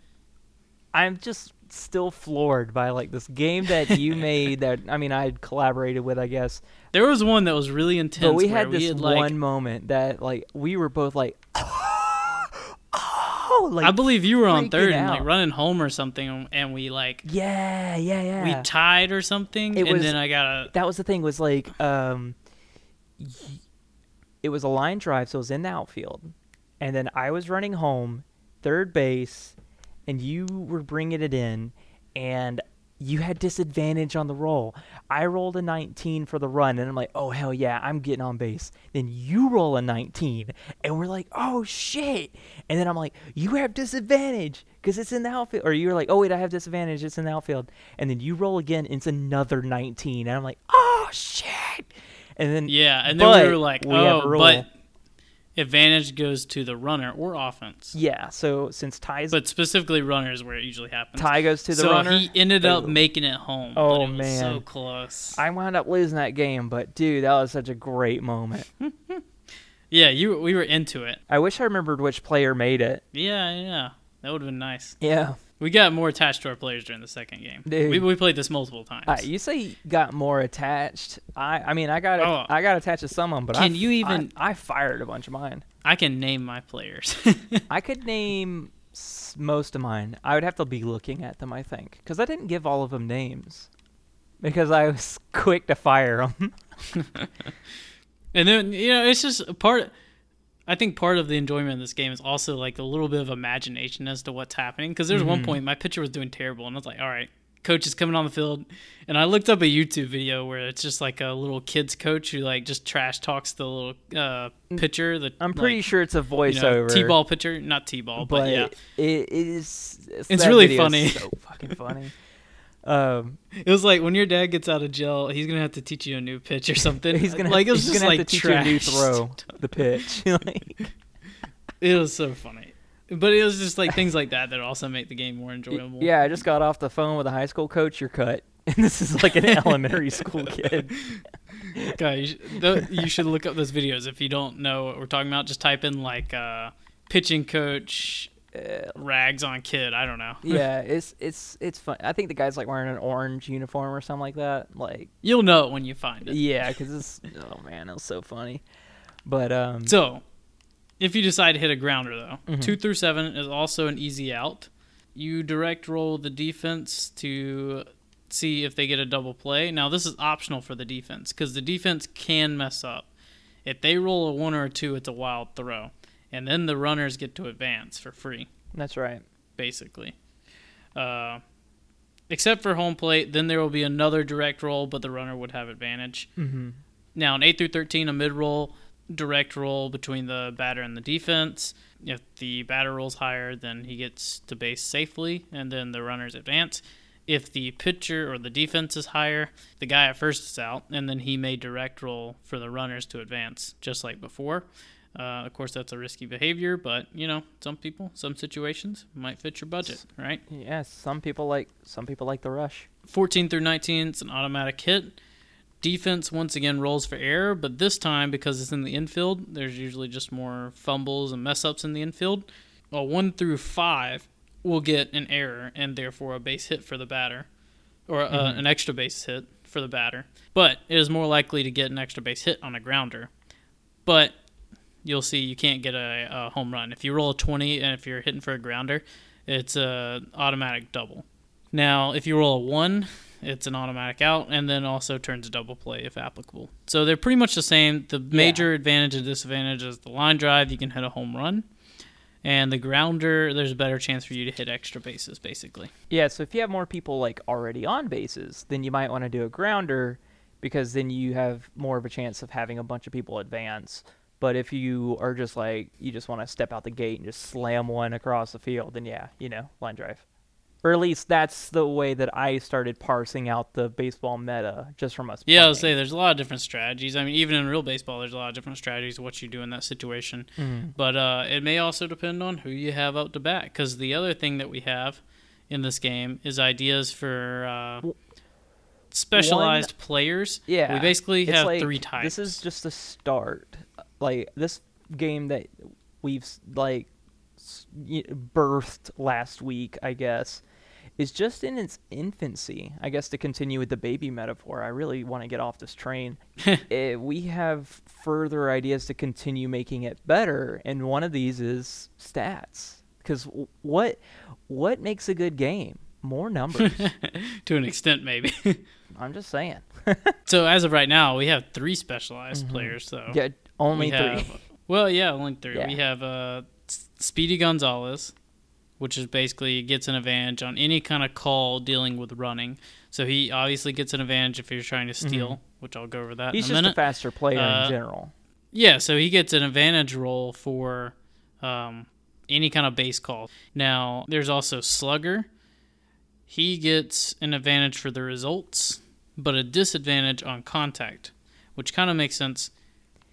I'm just still floored by like this game that you made. That I mean, I collaborated with, I guess.
There was one that was really intense.
But we had this
had, like,
one moment that like we were both like, oh, like
I believe you were on third and like running home or something, and we like
yeah, yeah, yeah.
we tied or something,
It
and
was-
then I got a
that was the thing was like um it was a line drive so it was in the outfield and then i was running home third base and you were bringing it in and you had disadvantage on the roll. I rolled a 19 for the run and i'm like oh hell yeah i'm getting on base. Then you roll a 19 and we're like oh shit. And then i'm like you have disadvantage because it's in the outfield. Or you're like oh wait i have disadvantage it's in the outfield. And then you roll again and it's another 19 and i'm like oh shit. And then
Yeah, and then we were like,
we
oh, but advantage goes to the runner or offense.
yeah so since ties
But specifically runners where it usually happens.
tie goes to the
so
runner
he ended up
Ooh.
making it home.
Oh,
it was so
man.
close.
i wound up losing that game but dude that was such a great moment
yeah, you we were into it.
i wish i remembered which player made it
Yeah, yeah. That would have been nice.
yeah
We got more attached to our players during the second game.
Dude.
We, we played this multiple times.
Uh, you say got more attached. I I mean I got
Oh.
I got attached to some of them, but I,
Can you even-
I, I fired a bunch of mine.
I can name my players.
I could name most of mine. I would have to be looking at them. I think because I didn't give all of them names because I was quick to fire them.
And then you know, it's just a part. I think part of the enjoyment of this game is also like a little bit of imagination as to what's happening. Because there's
Mm-hmm.
one point my pitcher was doing terrible, and I was like, "All right, coach is coming on the field," and I looked up a YouTube video where it's just like a little kids coach who like just trash talks the little uh, pitcher. The
I'm pretty
like,
sure it's a
you know,
voiceover.
t-ball pitcher, not t-ball, but,
but
yeah,
it is. It's,
It's really funny.
So fucking funny. Um,
it was like when your dad gets out of jail, he's gonna have to teach you a new pitch or something.
he's gonna
like it was just like
have to teach you a new throw, the pitch. like,
It was so funny. But it was just like things like that that also make the game more enjoyable.
yeah, I just got off the phone with a high school coach. You're cut, and this is like an elementary school kid.
Guys, you, sh- th- you should look up those videos if you don't know what we're talking about. Just type in like uh, pitching coach
Uh,
rags on kid. I don't know.
yeah, it's it's it's fun. I think the guy's like wearing an orange uniform or something like that. Like,
You'll know it when you find it.
yeah, because it's oh man, it was so funny. But um,
So, if you decide to hit a grounder though,
Mhm.
two through seven is also an easy out. You direct roll the defense to see if they get a double play. Now this is optional for the defense because the defense can mess up. If they roll a one or a two, it's a wild throw, and then the runners get to advance for free.
that's right.
basically. Uh, except for home plate, then there will be another direct roll, but the runner would have advantage.
Mm-hmm.
Now, in 8 through 13, a mid roll, direct roll between the batter and the defense. If the batter rolls higher, then he gets to base safely, and then the runners advance. If the pitcher or the defense is higher, the guy at first is out, and then he may direct roll for the runners to advance, just like before. Uh, of course, that's a risky behavior, but you know, some people, some situations might fit your budget, right?
Yeah, some people like some people like the rush.
14 through 19, it's an automatic hit. Defense once again rolls for error, but this time because it's in the infield, there's usually just more fumbles and mess ups in the infield. Well, one through five will get an error and therefore a base hit for the batter, or uh,
Mhm.
an extra base hit for the batter. But it is more likely to get an extra base hit on a grounder. But you'll see you can't get a, a home run if you roll a 20 and if you're hitting for a grounder, it's a automatic double. Now, if you roll a one, it's an automatic out, and then also turns a double play if applicable. So they're pretty much the same. The major advantage and disadvantage is the line drive, you can hit a home run, and the grounder, there's a better chance for you to hit extra bases, basically.
Yeah, so if you have more people like already on bases, then you might want to do a grounder because then you have more of a chance of having a bunch of people advance. But if you are just like you just want to step out the gate and just slam one across the field, then yeah, you know, line drive. Or at least that's the way that I started parsing out the baseball meta just from us.
Yeah, I would
playing.
say there's a lot of different strategies. I mean, even in real baseball, there's a lot of different strategies of what you do in that situation.
Mhm.
But uh, it may also depend on who you have out to bat. Because the other thing that we have in this game is ideas for uh, specialized players.
Yeah,
we basically have
like,
three types.
This is just the start. Like this game that we've like birthed last week, I guess, is just in its infancy. I guess to continue with the baby metaphor, I really want to get off this train. Eh, we have further ideas to continue making it better, and one of these is stats. Because what what makes a good game? More numbers.
to an extent, maybe.
I'm just saying.
so as of right now, we have three specialized
Mhm.
players. So
Yeah, only
we
three.
have- well, yeah, only three.
Yeah.
We have uh, Speedy Gonzales, which is basically gets an advantage on any kind of call dealing with running. So he obviously gets an advantage if you're trying to steal, which I'll go over that
Mm-hmm. He's
in a
just
minute.
a faster player
Uh,
in general.
Yeah, so he gets an advantage roll for um, any kind of base call. Now, there's also Slugger. He gets an advantage for the results, but a disadvantage on contact, which kind of makes sense.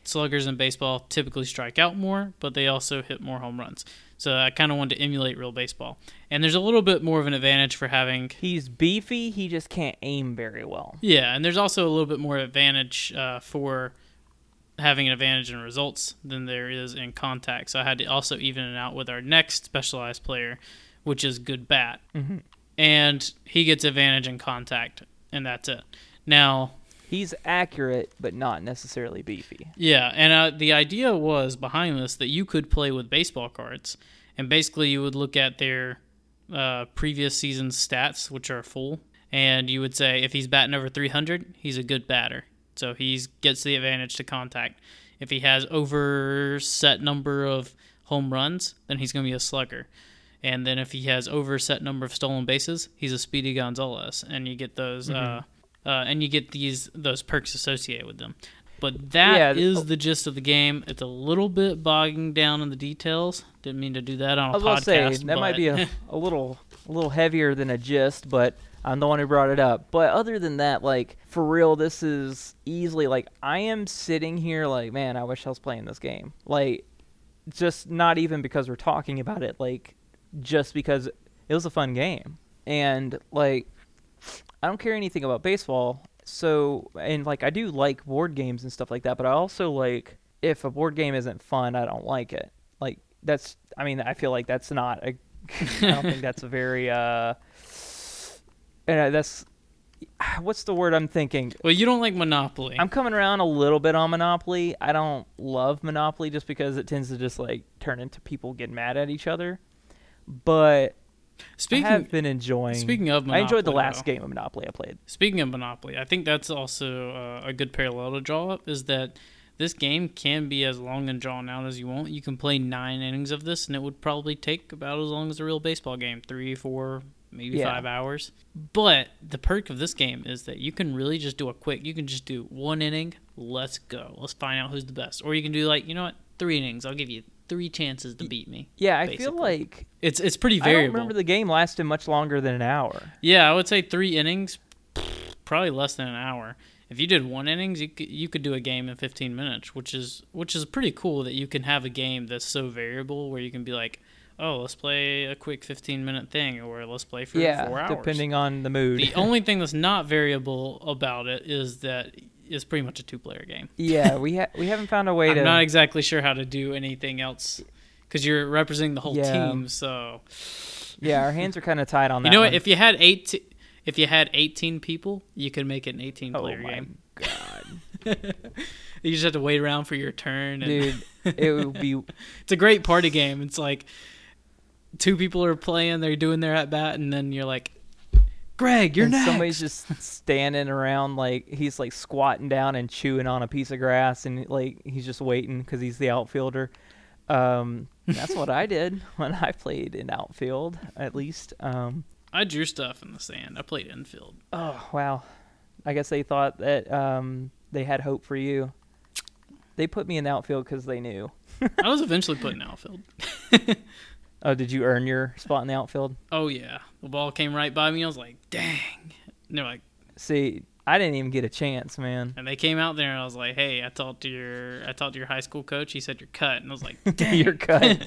Sluggers in baseball typically strike out more, but they also hit more home runs. So I kind of wanted to emulate real baseball. And there's a little bit more of an advantage for having
He's beefy. He just can't aim very well.
yeah, and there's also a little bit more advantage uh, for having an advantage in results than there is in contact. So I had to also even it out with our next specialized player, which is good bat,
Mm-hmm.
And he gets advantage in contact, and that's it. Now,
He's accurate, but not necessarily beefy.
yeah, and uh, the idea was behind this that you could play with baseball cards, and basically you would look at their uh, previous season's stats, which are full, and you would say if he's batting over 300, he's a good batter, so he gets the advantage to contact. If he has over set number of home runs, then he's going to be a slugger. And then if he has over a set number of stolen bases, he's a Speedy Gonzales, and you get those, uh, uh, and you get these those perks associated with them. But that
Yeah,
is
th-
the gist of the game. It's a little bit bogging down in the details. Didn't mean to do that on a
I was about to say
podcast.
that might be a, a little a little heavier than a gist, but I'm the one who brought it up. But other than that, like for real, this is easily like I am sitting here like, man, I wish I was playing this game. Like, just not even because we're talking about it, like just because it was a fun game, and like I don't care anything about baseball. So and like I do like board games and stuff like that, but I also like if a board game isn't fun, I don't like it. Like that's I mean I feel like that's not a I don't think that's a very uh and uh, that's what's the word I'm thinking?
well, you don't like Monopoly.
I'm coming around a little bit on Monopoly. I don't love Monopoly just because it tends to just like turn into people getting mad at each other. But
speaking
I have been enjoying.
speaking of
I enjoyed the last
though,
game of Monopoly I played.
Speaking of Monopoly, I think that's also uh, a good parallel to draw up. Is that this game can be as long and drawn out as you want. You can play nine innings of this, and it would probably take about as long as a real baseball game three, four, maybe
Yeah.
five hours. But the perk of this game is that you can really just do a quick. You can just do one inning. Let's go. Let's find out who's the best. Or you can do like you know what, three innings. I'll give you three chances to beat me.
Yeah, I feel like
It's it's pretty variable.
I don't remember the game lasted much longer than an hour.
Yeah, I would say three innings, probably less than an hour. If you did one innings, you could, you could do a game in 15 minutes, which is which is pretty cool that you can have a game that's so variable where you can be like, oh, let's play a quick 15 minute thing, or let's play for
yeah,
four hours.
depending on the mood.
The only thing that's not variable about it is that it's pretty much a two player game.
yeah, we ha- we haven't found a way to I'm
not exactly sure how to do anything else because you're representing the whole
Yeah.
team. So
yeah, our hands are kind of tied on that.
you know what? If you had eight, if you had 18 people, you could make it an 18
oh
player
my
game.
god,
you just have to wait around for your turn. And
dude, it would be
it's a great party game. It's like two people are playing, they're doing their at bat, and then you're like, Greg, you're
and
next.
somebody's just standing around like he's like squatting down and chewing on a piece of grass and like he's just waiting because he's the outfielder um that's what i did when i played in outfield at least um
I drew stuff in the sand. I played infield.
oh wow i guess they thought that um they had hope for you they put me in the outfield because they knew
I was eventually put in outfield.
oh did you earn your spot in the outfield
Oh yeah, the ball came right by me. I was like, dang. And they're like,
see i didn't even get a chance man
and they came out there, and I was like, hey, I talked to your, I talked to your high school coach. He said you're cut, and I was like, dang.
you're cut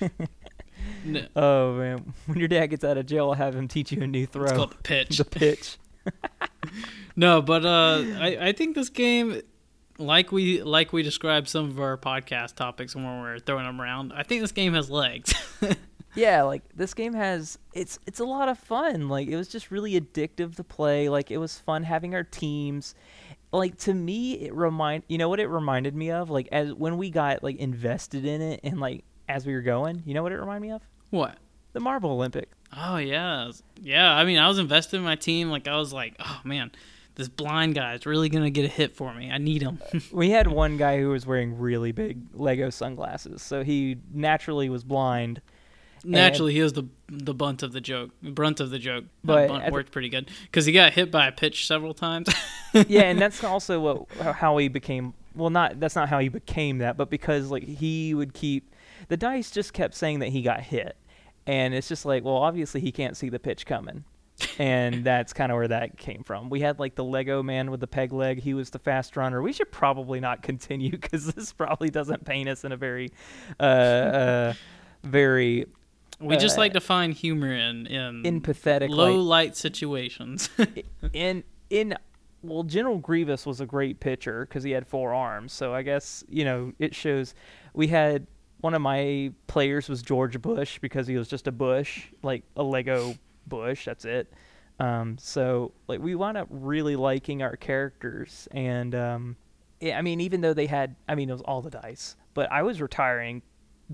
No,
oh man when your dad gets out of jail i'll have him teach you a new throw
it's called the pitch.
the pitch
No, but uh, I I think this game, like we like we described some of our podcast topics when we're throwing them around. I think this game has legs.
yeah like this game has it's it's a lot of fun like it was just really addictive to play like it was fun having our teams like to me it remind you know what it reminded me of like as when we got like invested in it and like as we were going you know what it reminded me of
what?
the marble olympic
Oh yeah, yeah. I mean, I was invested in my team. Like I was like, oh man, this blind guy is really gonna get a hit for me. I need him.
we had one guy who was wearing really big lego sunglasses so he naturally was blind
Naturally, he was the the bunt of the joke, brunt of the joke.
But
bunt
the-
worked pretty good because he got hit by a pitch several times.
yeah, and that's also what how he became. Well, not that's not how he became that, but because like he would keep the dice just kept saying that he got hit, and it's just like, well, obviously he can't see the pitch coming, and that's kind of where that came from. We had like the Lego man with the peg leg; he was the fast runner. We should probably not continue because this probably doesn't paint us in a very, uh, uh very
we just
Uh,
like to find humor in in
empathetic.
low
like,
light situations.
in in well general grievous was a great pitcher because he had four arms so i guess you know it shows we had one of my players was george bush because he was just a bush like a lego bush that's it. Um, so like we wound up really liking our characters and um, yeah, i mean even though they had i mean it was all the dice but i was retiring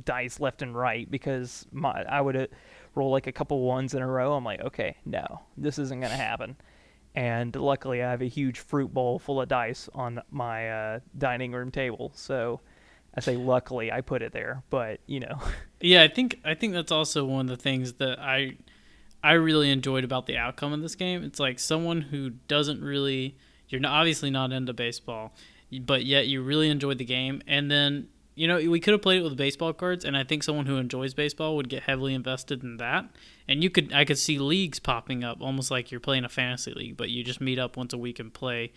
dice left and right because my i would uh, roll like a couple ones in a row. I'm like okay no this isn't going to happen. And luckily I have a huge fruit bowl full of dice on my uh, dining room table. So I say luckily I put it there, but you know,
Yeah, I think I think that's also one of the things that I I really enjoyed about the outcome of this game. It's like someone who doesn't really you're obviously not into baseball, but yet you really enjoyed the game and then you know, we could have played it with baseball cards and I think someone who enjoys baseball would get heavily invested in that. And you could I could see leagues popping up almost like you're playing a fantasy league, but you just meet up once a week and play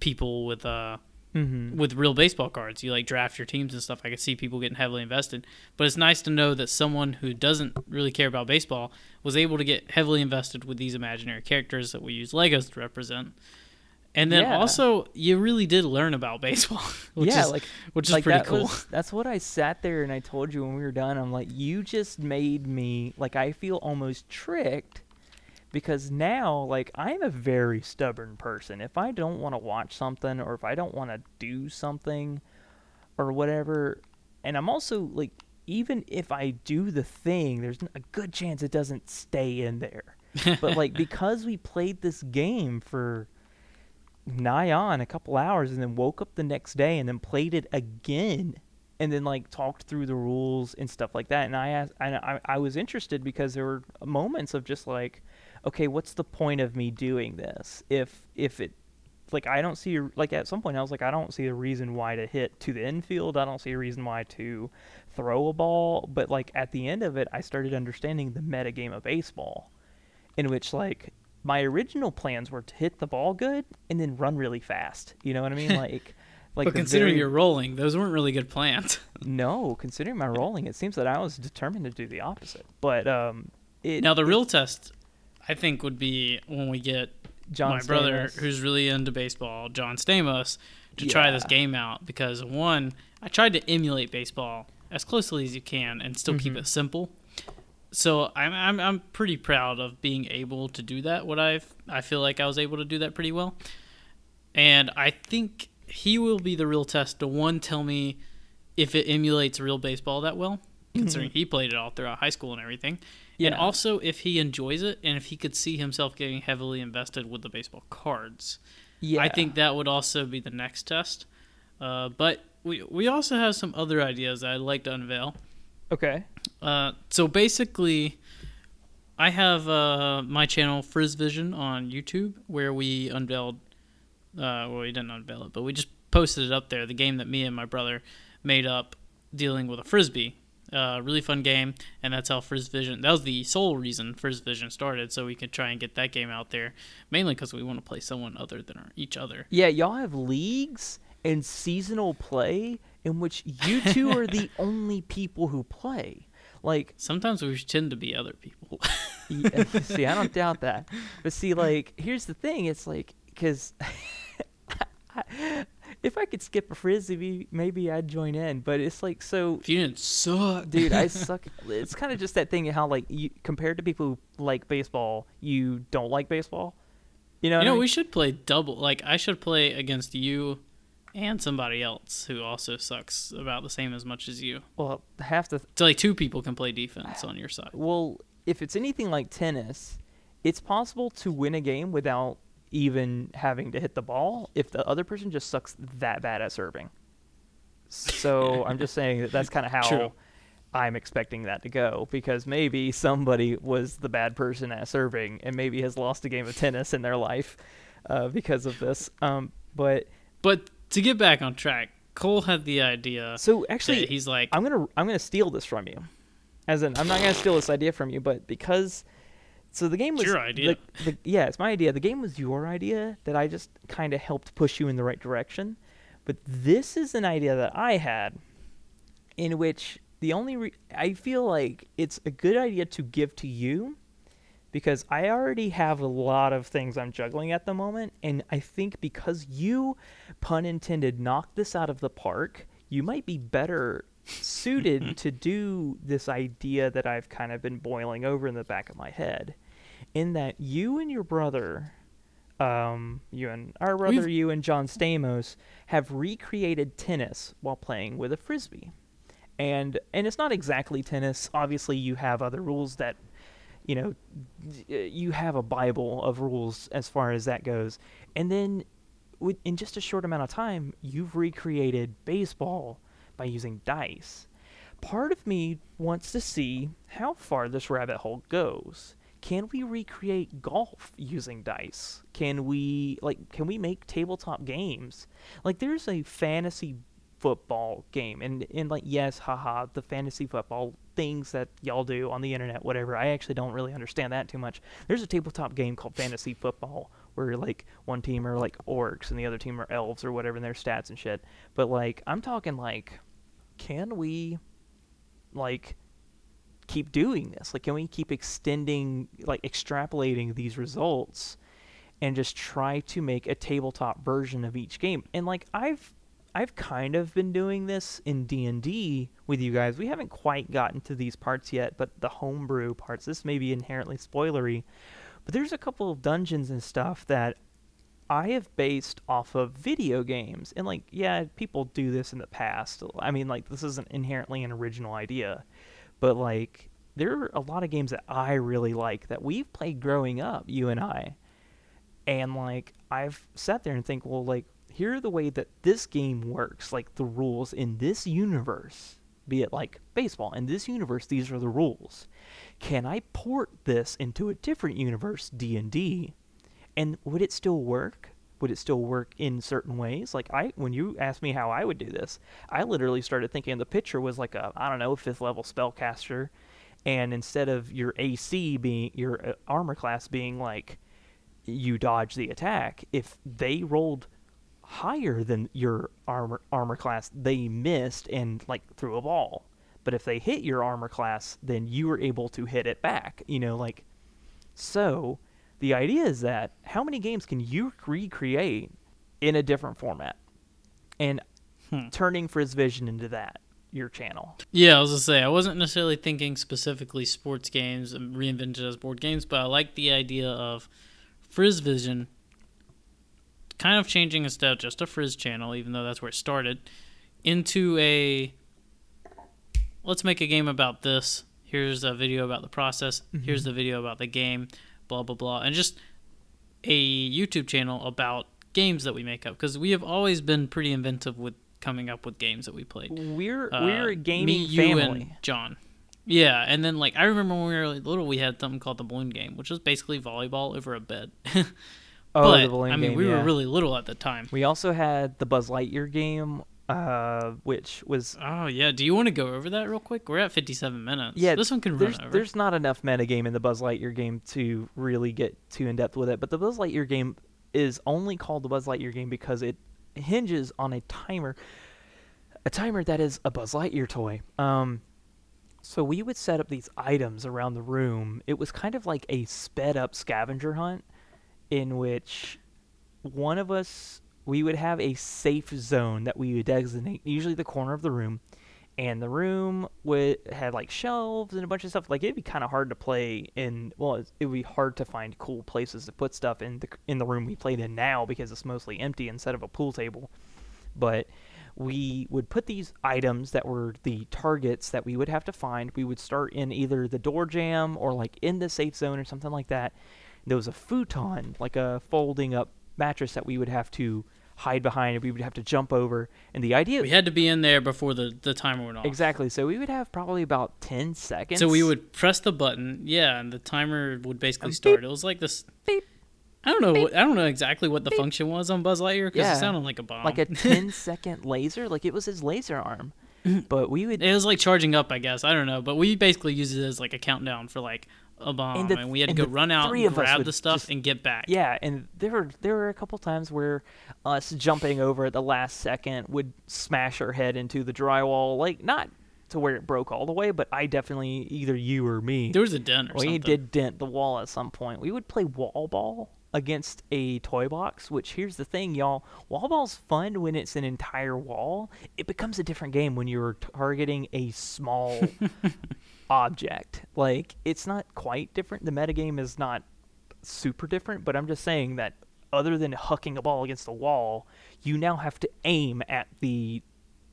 people with uh
mm-hmm.
with real baseball cards. You like draft your teams and stuff. I could see people getting heavily invested. But it's nice to know that someone who doesn't really care about baseball was able to get heavily invested with these imaginary characters that we use Legos to represent. And then
Yeah.
also, you really did learn about baseball, which
yeah,
is
like
which is
like
pretty
that
cool.
was that's what I sat there and I told you when we were done. I'm like, you just made me like I feel almost tricked because now like I'm a very stubborn person. If I don't want to watch something or if I don't want to do something or whatever, and I'm also like even if I do the thing, there's a good chance it doesn't stay in there. but like because we played this game for nigh on a couple hours and then woke up the next day and then played it again and then like talked through the rules and stuff like that and i asked and I, I was interested because there were moments of just like okay, what's the point of me doing this if if it like I don't see like at some point I was like I don't see a reason why to hit to the infield. I don't see a reason why to throw a ball. But like at the end of it, I started understanding the meta game of baseball, in which like my original plans were to hit the ball good and then run really fast. You know what I mean? Like. Like
but considering
very-
you're rolling, those weren't really good plans.
no, considering my rolling, it seems that I was determined to do the opposite. But um, it,
now the
it-
real test, I think, would be when we get
John
my brother, who's really into baseball, John Stamos, to try this game out because one, I tried to emulate baseball as closely as you can and still keep
Mhm.
it simple. So I'm, I'm I'm pretty proud of being able to do that. What I've I feel like I was able to do that pretty well, and I think he will be the real test to one tell me if it emulates real baseball that well, considering he played it all throughout high school and everything, and
Mm-hmm.
Also if he enjoys it and if he could see himself getting heavily invested with the baseball cards.
yeah,
I think that would also be the next test. Uh, but we we also have some other ideas that I'd like to unveil.
okay.
Uh, so basically, I have uh, my channel Frizz Vision on YouTube where we unveiled. Uh, well, we didn't unveil it, but we just posted it up there. The game that me and my brother made up dealing with a frisbee. Uh, really fun game, and that's how Frizz Vision. That was the sole reason Frizz Vision started, so we could try and get that game out there. Mainly because we want to play someone other than our, each other.
Yeah, y'all have leagues and seasonal play in which you two are the only people who play. Like,
Sometimes we tend to be other people.
yeah, see, I don't doubt that. But see, like, here's the thing. It's like, because if I could skip a frisbee, maybe I'd join in. But it's like, so
if you didn't suck,
dude i suck it's kind of just that thing how like you compared to people who like baseball you don't like baseball you know
You
what I
know,
mean?
we should play double. Like, I should play against you and somebody else who also sucks about the same as much as you.
well half the
So, like, two people can play defense on your side.
well if it's anything like tennis it's possible to win a game without even having to hit the ball if the other person just sucks that bad at serving. So i'm just saying that that's kind of how
True.
i'm expecting that to go because maybe somebody was the bad person at serving and maybe has lost a game of tennis in their life uh, because of this. Um, but
But to get back on track, Cole had the idea
So actually,
he's like,
I'm gonna I'm gonna steal this from you, as in I'm not gonna steal this idea from you, but because so the game
It's
was
your idea.
The, the, yeah, it's my idea. The game was your idea that I just kind of helped push you in the right direction, but this is an idea that I had, in which the only re- I feel like it's a good idea to give to you. Because I already have a lot of things I'm juggling at the moment, and I think because you pun intended, knock this out of the park, you might be better suited to do this idea that I've kind of been boiling over in the back of my head. In that you and your brother, um, you and our brother,
We've-
you and John Stamos, have recreated tennis while playing with a frisbee. And and it's not exactly tennis. Obviously, you have other rules that you know, you have a Bible of rules as far as that goes. And then in just a short amount of time, you've recreated baseball by using dice. Part of me wants to see how far this rabbit hole goes. Can we recreate golf using dice? Can we like can we make tabletop games? Like there's a fantasy football game and and like yes haha the fantasy football things that y'all do on the internet whatever i actually don't really understand that too much there's a tabletop game called fantasy football where like one team are like orcs and the other team are elves or whatever in their stats and shit but like i'm talking like can we like keep doing this like can we keep extending like extrapolating these results and just try to make a tabletop version of each game and like i've I've kind of been doing this in D&D with you guys. We haven't quite gotten to these parts yet, but the homebrew parts, this may be inherently spoilery, but there's a couple of dungeons and stuff that I have based off of video games. And like, yeah, people do this in the past. I mean, like this isn't inherently an original idea, but like there are a lot of games that I really like that we've played growing up, you and I. And like I've sat there and think, well, like here are the way that this game works, like the rules in this universe. be it like baseball. In this universe, these are the rules. Can I port this into a different universe, D&D, and would it still work? Would it still work in certain ways? Like I when you asked me how I would do this, I literally started thinking the pitcher was like a I don't know, fifth level spellcaster and instead of your AC being your uh, armor class being like you dodge the attack, if they rolled higher than your armor armor class, they missed and like threw a ball. But if they hit your armor class, then you were able to hit it back. You know, like so. The idea is that how many games can you recreate in a different format, and
Hmm.
turning Frizz Vision into that your channel.
Yeah, I was gonna say I wasn't necessarily thinking specifically sports games and reinvented as board games, but I like the idea of Frizz Vision kind of changing instead of just a Frizz channel, even though that's where it started, into a let's make a game about this. Here's a video about the process. Here's the video about the game. Blah blah blah, and just a YouTube channel about games that we make up because we have always been pretty inventive with coming up with games that we played.
We're
Uh,
we're a gaming
me, you,
family.
and John. Yeah, and then like I remember when we were little, we had something called the balloon game, which was basically volleyball over a bed.
oh,
but
the balloon
I mean,
game,
we
yeah.
were really little at the time.
We also had the Buzz Lightyear game, uh, which was
Oh yeah, do you want to go over that real quick? We're at fifty-seven minutes.
yeah.
this one can
there's
run over.
there's not enough metagame in the Buzz Lightyear game to really get too in depth with it. But the Buzz Lightyear game is only called the Buzz Lightyear game because it hinges on a timer, a timer that is a Buzz Lightyear toy. Um, so we would set up these items around the room. It was kind of like a sped up scavenger hunt, in which one of us we would have a safe zone that we would designate, usually the corner of the room, and the room would had like shelves and a bunch of stuff. Like it'd be kind of hard to play in. Well, it would be hard to find cool places to put stuff in the in the room we played in now because it's mostly empty instead of a pool table. But we would put these items that were the targets that we would have to find. We would start in either the door jamb or like in the safe zone or something like that. There was a futon, like a folding up mattress that we would have to hide behind and we would have to jump over. And the idea
we had to be in there before the the timer went off.
Exactly. So we would have probably about 10 seconds.
So we would press the button, yeah, and the timer would basically
Um,
start.
beep,
it was like this.
beep,
I don't know. What, I don't know exactly what the function was on Buzz Lightyear because
Yeah.
it sounded like a bomb.
like a 10 second laser. Like it was his laser arm. But we would.
It was like charging up, I guess. I don't know, but we basically used it as like a countdown for like a bomb, and,
the-
we had to go run out, and grab the stuff,
just-
and get back.
Yeah, and there were there were a couple times where us jumping over at the last second would smash our head into the drywall, like not to where it broke all the way, but I definitely either you or me.
There was a dent. or
we
something.
did dent the wall at some point. We would play wall ball against a toy box, which here's the thing, y'all. Wall ball's fun when it's an entire wall. It becomes a different game when you're targeting a small object. Like it's not quite different. The metagame is not super different, but I'm just saying that other than hucking a ball against the wall, you now have to aim at the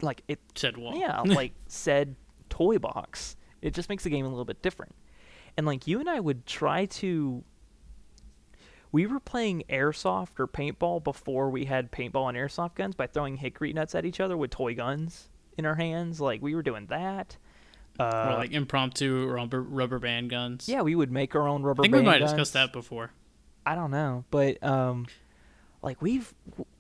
like it
Said wall.
yeah, like said toy box. It just makes the game a little bit different. And like you and I would try to we were playing airsoft or paintball before we had paintball and airsoft guns by throwing hickory nuts at each other with toy guns in our hands. Like we were doing that. Uh,
or like impromptu rubber rubber band guns.
yeah, we would make our own rubber band.
I think we might have
guns.
discussed that before.
I don't know, but um, like we've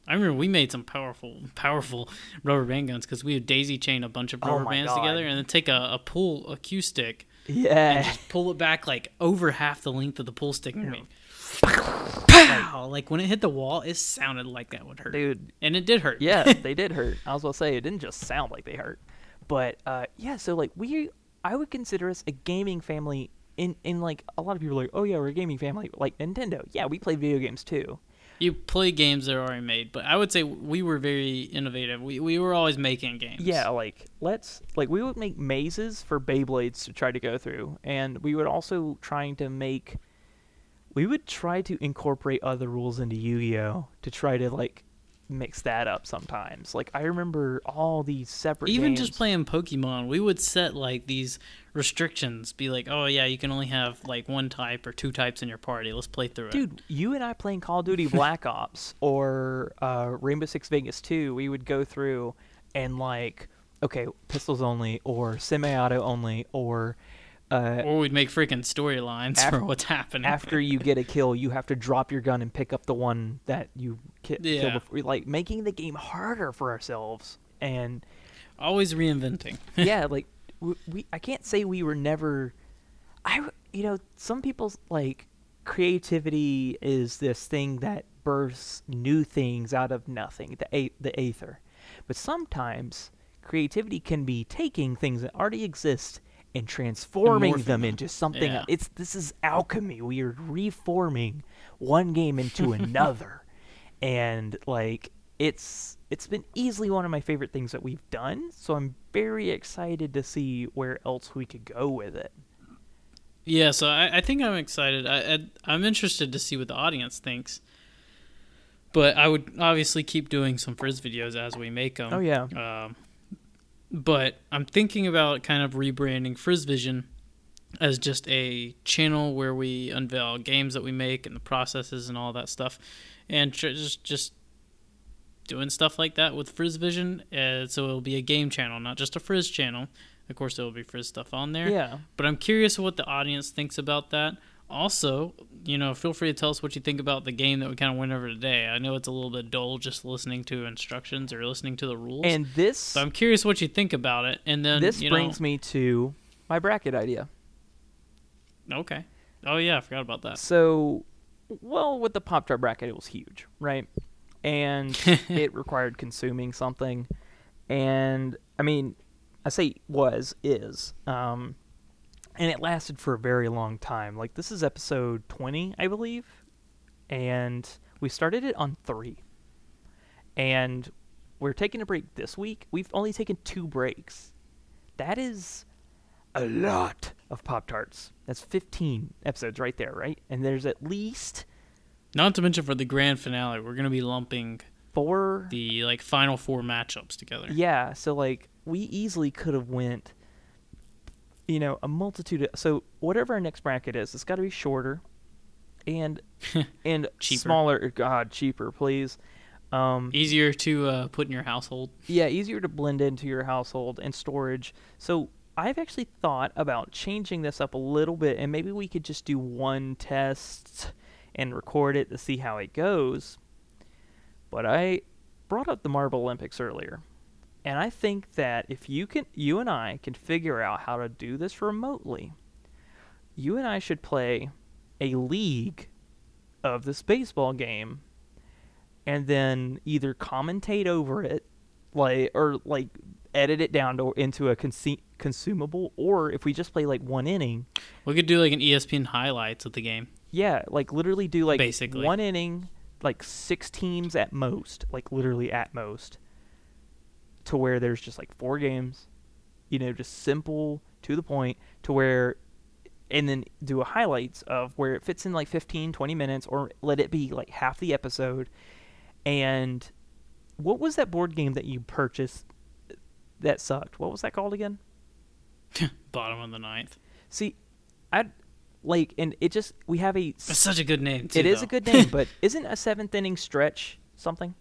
I remember we made some powerful, powerful rubber band guns because we would daisy chain a bunch of
Oh
rubber
my
bands
God.
together and then take a, a pull a cue stick and
yeah,
just pull it back like over half the length of the pull stick and make pow. Like when it hit the wall, it sounded like that would hurt,
dude.
and it did hurt.
yeah, they did hurt. I was gonna say it didn't just sound like they hurt, but uh, yeah. So like we, I would consider us a gaming family. In in like a lot of people are like, oh yeah, we're a gaming family. Like Nintendo, yeah, we play video games too.
you play games that are already made, but I would say we were very innovative. We we were always making games.
Yeah, like let's like we would make mazes for Beyblades to try to go through, and we would also trying to make. We would try to incorporate other rules into Yu-Gi-Oh to try to like mix that up sometimes. Like I remember all these separate
Even
games.
just playing Pokemon, we would set like these restrictions. Be like, oh yeah, you can only have like one type or two types in your party. Let's play through it.
Dude, you and I playing Call of Duty Black Ops or uh, Rainbow Six Vegas 2, we would go through and like, okay, pistols only, or semi-auto only, or uh,
Or we'd make freaking storylines for what's happening.
after you get a kill, you have to drop your gun and pick up the one that you ki-
Yeah.
before. Like making the game harder for ourselves. And
Always reinventing.
yeah, like we, we, I can't say we were never. I you know, some people's like creativity is this thing that bursts new things out of nothing, the a- the aether. But sometimes creativity can be taking things that already exist and transforming
morphing
them
them.
into something.
Yeah.
It's this is alchemy. We are reforming one game into another, and like it's it's been easily one of my favorite things that we've done. So I'm very excited to see where else we could go with it.
Yeah, so I, I think I'm excited. I, I I'm interested to see what the audience thinks. But I would obviously keep doing some frizz videos as we make them.
Oh yeah,
Um, but I'm thinking about kind of rebranding Frizz Vision as just a channel where we unveil games that we make and the processes and all that stuff, and tr- just just doing stuff like that with Frizz Vision. Uh, so it'll be a game channel, not just a Frizz channel. Of course, there will be Frizz stuff on there.
yeah.
But I'm curious what the audience thinks about that. Also, you know, feel free to tell us what you think about the game that we kind of went over today. I know it's a little bit dull just listening to instructions or listening to the rules.
And this
so I'm curious what you think about it. And then
this brings me to my bracket idea.
okay. Oh yeah, I forgot about that.
So, well, with the Pop Tart bracket, it was huge, right? And it required consuming something. And I mean, I say was, is. Um, and it lasted for a very long time. Like, this is episode 20, I believe. And we started it on 3. And we're taking a break this week. We've only taken two breaks. That is a lot of Pop Tarts. That's 15 episodes right there, right? And there's at least
Not to mention for the grand finale, we're gonna be lumping
four.
the like final four matchups together.
Yeah, so like we easily could have went, you know, a multitude. Of, so whatever our next bracket is, it's got to be shorter, and and
Cheaper.
smaller. God, cheaper, please. Um,
Easier to uh, put in your household.
yeah, easier to blend into your household and storage. So I've actually thought about changing this up a little bit, and maybe we could just do one test and record it to see how it goes. But I brought up the Marble Olympics earlier, and I think that if you can, you and I can figure out how to do this remotely. You and I should play a league of this baseball game, and then either commentate over it like or like edit it down to, into a conce- consumable or if we just play like one inning
We could do like an ESPN highlights of the game.
yeah like literally do like
Basically.
one inning like six teams at most like literally at most to where there's just like four games you know just simple to the point to where and then do a highlights of where it fits in like 15 20 minutes or let it be like half the episode and what was that board game that you purchased that sucked what was that called again
Bottom of the ninth.
see i like and it just we have a
That's such a good name. Too,
it is
though.
a good name but isn't a seventh inning stretch something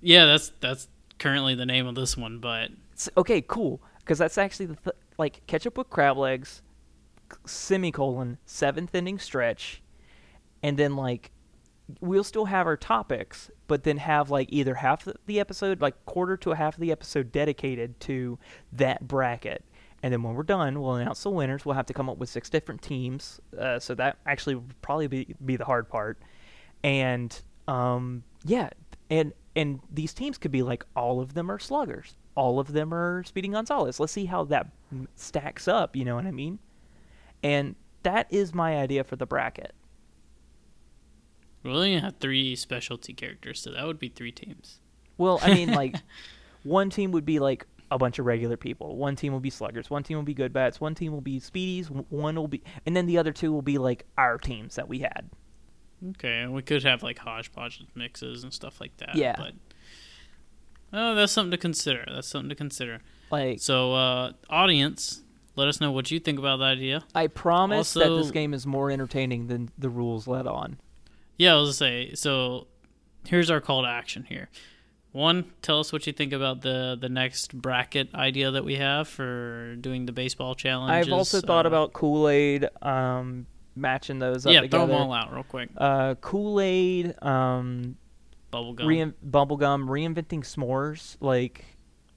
Yeah, that's that's currently the name of this one, but
S- okay cool. Because that's actually the th- like ketchup with crab legs semicolon seventh inning stretch and then like we'll still have our topics but then have like either half the episode like quarter to a half of the episode dedicated to that bracket. And then when we're done we'll announce the winners. We'll have to come up with six different teams uh, so that actually would probably be, be the hard part. And um, yeah and and these teams could be like all of them are sluggers all of them are speedy gonzales let's see how that stacks up you know what i mean and that is my idea for the bracket
we're only have three specialty characters, so that would be three teams.
Well, I mean, like, one team would be like a bunch of regular people. One team will be sluggers. One team will be good bats. One team will be speedies. One will be, and then the other two will be like our teams that we had.
Okay, we could have like hodgepodge mixes and stuff like that.
Yeah.
But oh, that's something to consider. That's something to consider.
Like,
So, uh, audience, let us know what you think about that idea.
I promise that this game is more entertaining than the rules let on.
Yeah, I was say. So, here's our call to action here. one, tell us what you think about the the next bracket idea that we have for doing the baseball challenge.
I've also thought about Kool Aid, um, matching those up
yeah,
together.
throw them all out real quick.
Uh, Kool Aid, um,
Bubblegum.
rein- bubblegum, reinventing s'mores. Like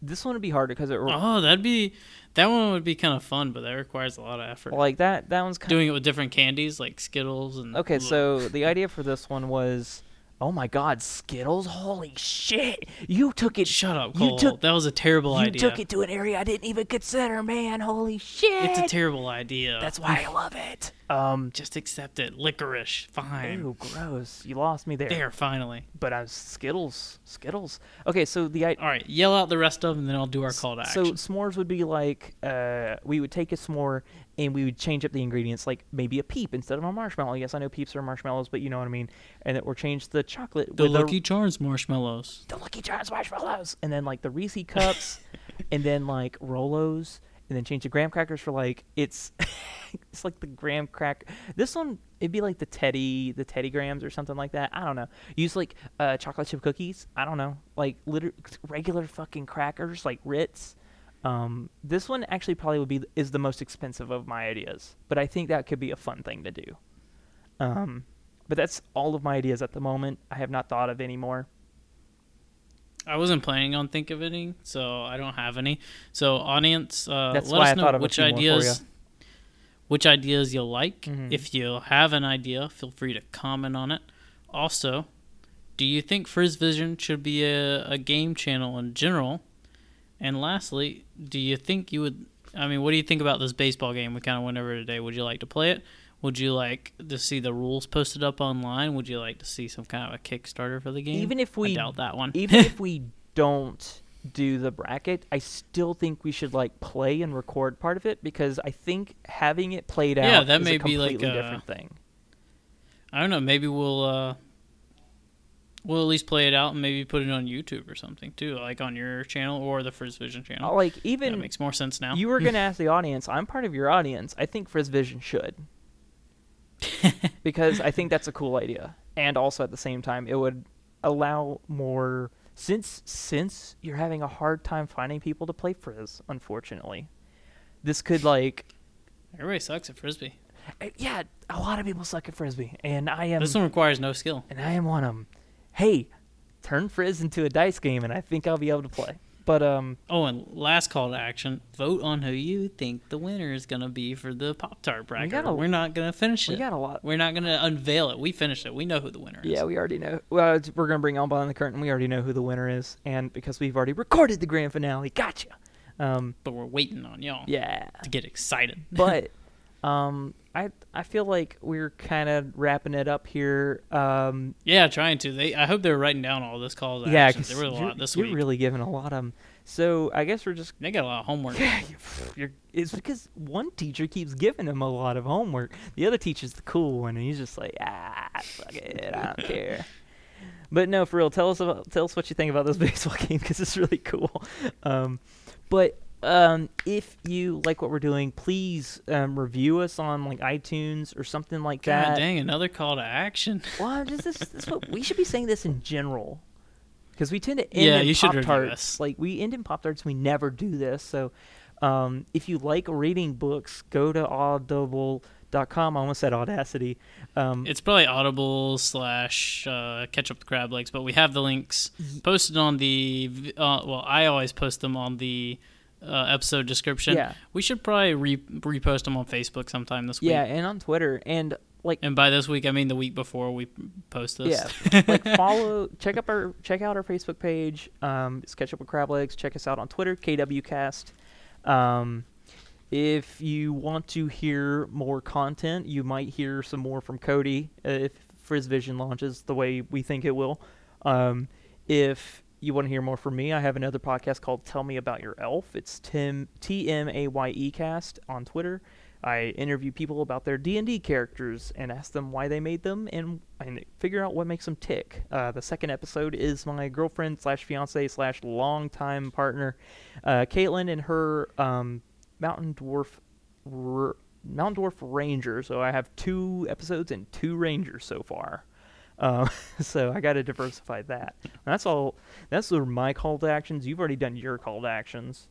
this one would be harder because it
oh, that'd be that one would be kind of fun, but that requires a lot of effort.
like that. That one's kind
Doing it with different candies like Skittles and
Okay, so the idea for this one was, oh my God, Skittles! Holy shit! You took it.
shut up,
you took-
that was a terrible
you
idea.
You took it to an area I didn't even consider, man. Holy shit!
It's a terrible idea.
That's why I love it. Um,
Just accept it. Licorice. Fine.
ew, gross. You lost me there.
There, finally.
But I was Skittles. Skittles. Okay, so the idea.
All right, yell out the rest of them, and then I'll do our call to action.
So s'mores would be like uh, we would take a s'more and we would change up the ingredients, like maybe a peep instead of a marshmallow. Yes, I know peeps are marshmallows, but you know what I mean. And it, or change the chocolate
the Lucky
a,
Charms marshmallows.
the Lucky Charms marshmallows, and then like the Reese cups, and then like Rolos, and then change the graham crackers for like it's it's like the graham crack. This one it'd be like the Teddy the Teddy Grahams or something like that. I don't know. Use like uh, chocolate chip cookies. I don't know, like liter- regular fucking crackers like Ritz. Um, this one actually probably would be is the most expensive of my ideas, but I think that could be a fun thing to do. Um, but that's all of my ideas at the moment. I have not thought of any more.
I wasn't planning on think of any, so I don't have any. So, audience, uh,
That's
let
why
us
I
know
thought of a
which
few more for
ideas, which ideas you like.
Mhm.
If you have an idea, feel free to comment on it. Also, do you think Frizz Vision should be a, a game channel in general? And lastly, do you think you would? I mean, what do you think about this baseball game we kind of went over today? Would you like to play it? Would you like to see the rules posted up online? Would you like to see some kind of a Kickstarter for the game?
Even if
I
we
doubt that one.
even if we don't do the bracket, I still think we should like play and record part of it because I think having it played out
Yeah, that
is
may
a
be like
completely
a-
different thing.
I don't know. Maybe we'll uh, we'll at least play it out and maybe put it on YouTube or something too, like on your channel or the Frizz Vision channel.
Uh, Like
that
even
makes more sense now.
you were gonna ask the audience. I'm part of your audience. I think Frizz Vision should because I think that's a cool idea, and also at the same time it would allow more since since you're having a hard time finding people to play Frizz. Unfortunately, this could like
Everybody sucks at frisbee.
Uh, Yeah, a lot of people suck at frisbee, and I am,
This one requires no skill.
and I am one of them. Hey, turn frizz into a dice game, and I think I'll be able to play. But um,
Oh, and last call to action: vote on who you think the winner is gonna be for the Pop Tart bracket.
gotta-
We're not gonna finish
we
it.
got a lot.
We're not gonna unveil it. We finished it. We know who the winner is.
Yeah, we already know. Well, we're gonna bring on behind the curtain. We already know who the winner is, and because we've already recorded the grand finale, gotcha. Um,
but we're waiting on y'all
yeah,
to get excited.
but um, I I feel like we're kind of wrapping it up here. Um,
yeah, trying to. They. I hope they're writing down all this calls.
yeah, because
there were a lot this
you're
week.
really giving a lot of them. So I guess we're just
They got a lot of homework.
You're, it's because one teacher keeps giving him a lot of homework. The other teacher's the cool one, and he's just like, ah, fuck it, I don't care. But no, for real, tell us about tell us what you think about this baseball game because it's really cool. Um, but um, if you like what we're doing, please um, review us on like iTunes or something like
God
that.
dang, another call to action.
Well, this, this, this what we should be saying this in general, because we tend to end
Yeah,
in Pop Tarts. Like we end in Pop Tarts, we never do this. So, um, if you like reading books, go to audible.com. I almost said Audacity. Um,
It's probably Audible slash uh, Catch Up the Crab Legs, but we have the links posted on the. Uh, well, I always post them on the uh, episode description.
Yeah.
We should probably re- repost them on Facebook sometime this week.
yeah, and on Twitter and like
And by this week, I mean the week before we post this.
Yeah, like follow, check up our, check out our Facebook page. Um, it's Ketchup with Crablegs. Check us out on Twitter, KWCast. Um, if you want to hear more content, you might hear some more from Cody uh, if Frizz Vision launches the way we think it will. Um, if you want to hear more from me, I have another podcast called Tell Me About Your Elf. It's Tim T M A Y E Cast on Twitter. I interview people about their D and D characters and ask them why they made them and and figure out what makes them tick. Uh, the second episode is my girlfriend slash fiance slash longtime partner, uh, Caitlin and her um, Mountain Dwarf r- Mountain Dwarf Ranger. So I have two episodes and two Rangers so far. Um, so I got to diversify that. That's all. That's sort of my call to actions. You've already done your call to actions.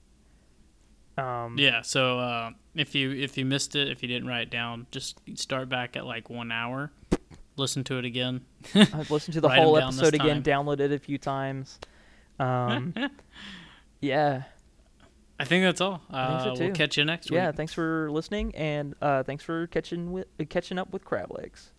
Um,
Yeah. So uh, if you if you missed it, if you didn't write it down, just start back at like one hour, listen to it again.
I've listened to the whole episode again,
time.
downloaded it a few times. Um, yeah,
I think that's all.
I think so
Uh. We'll catch you next week.
yeah. Thanks for listening, and uh, thanks for catching with, uh, catching up with crab legs.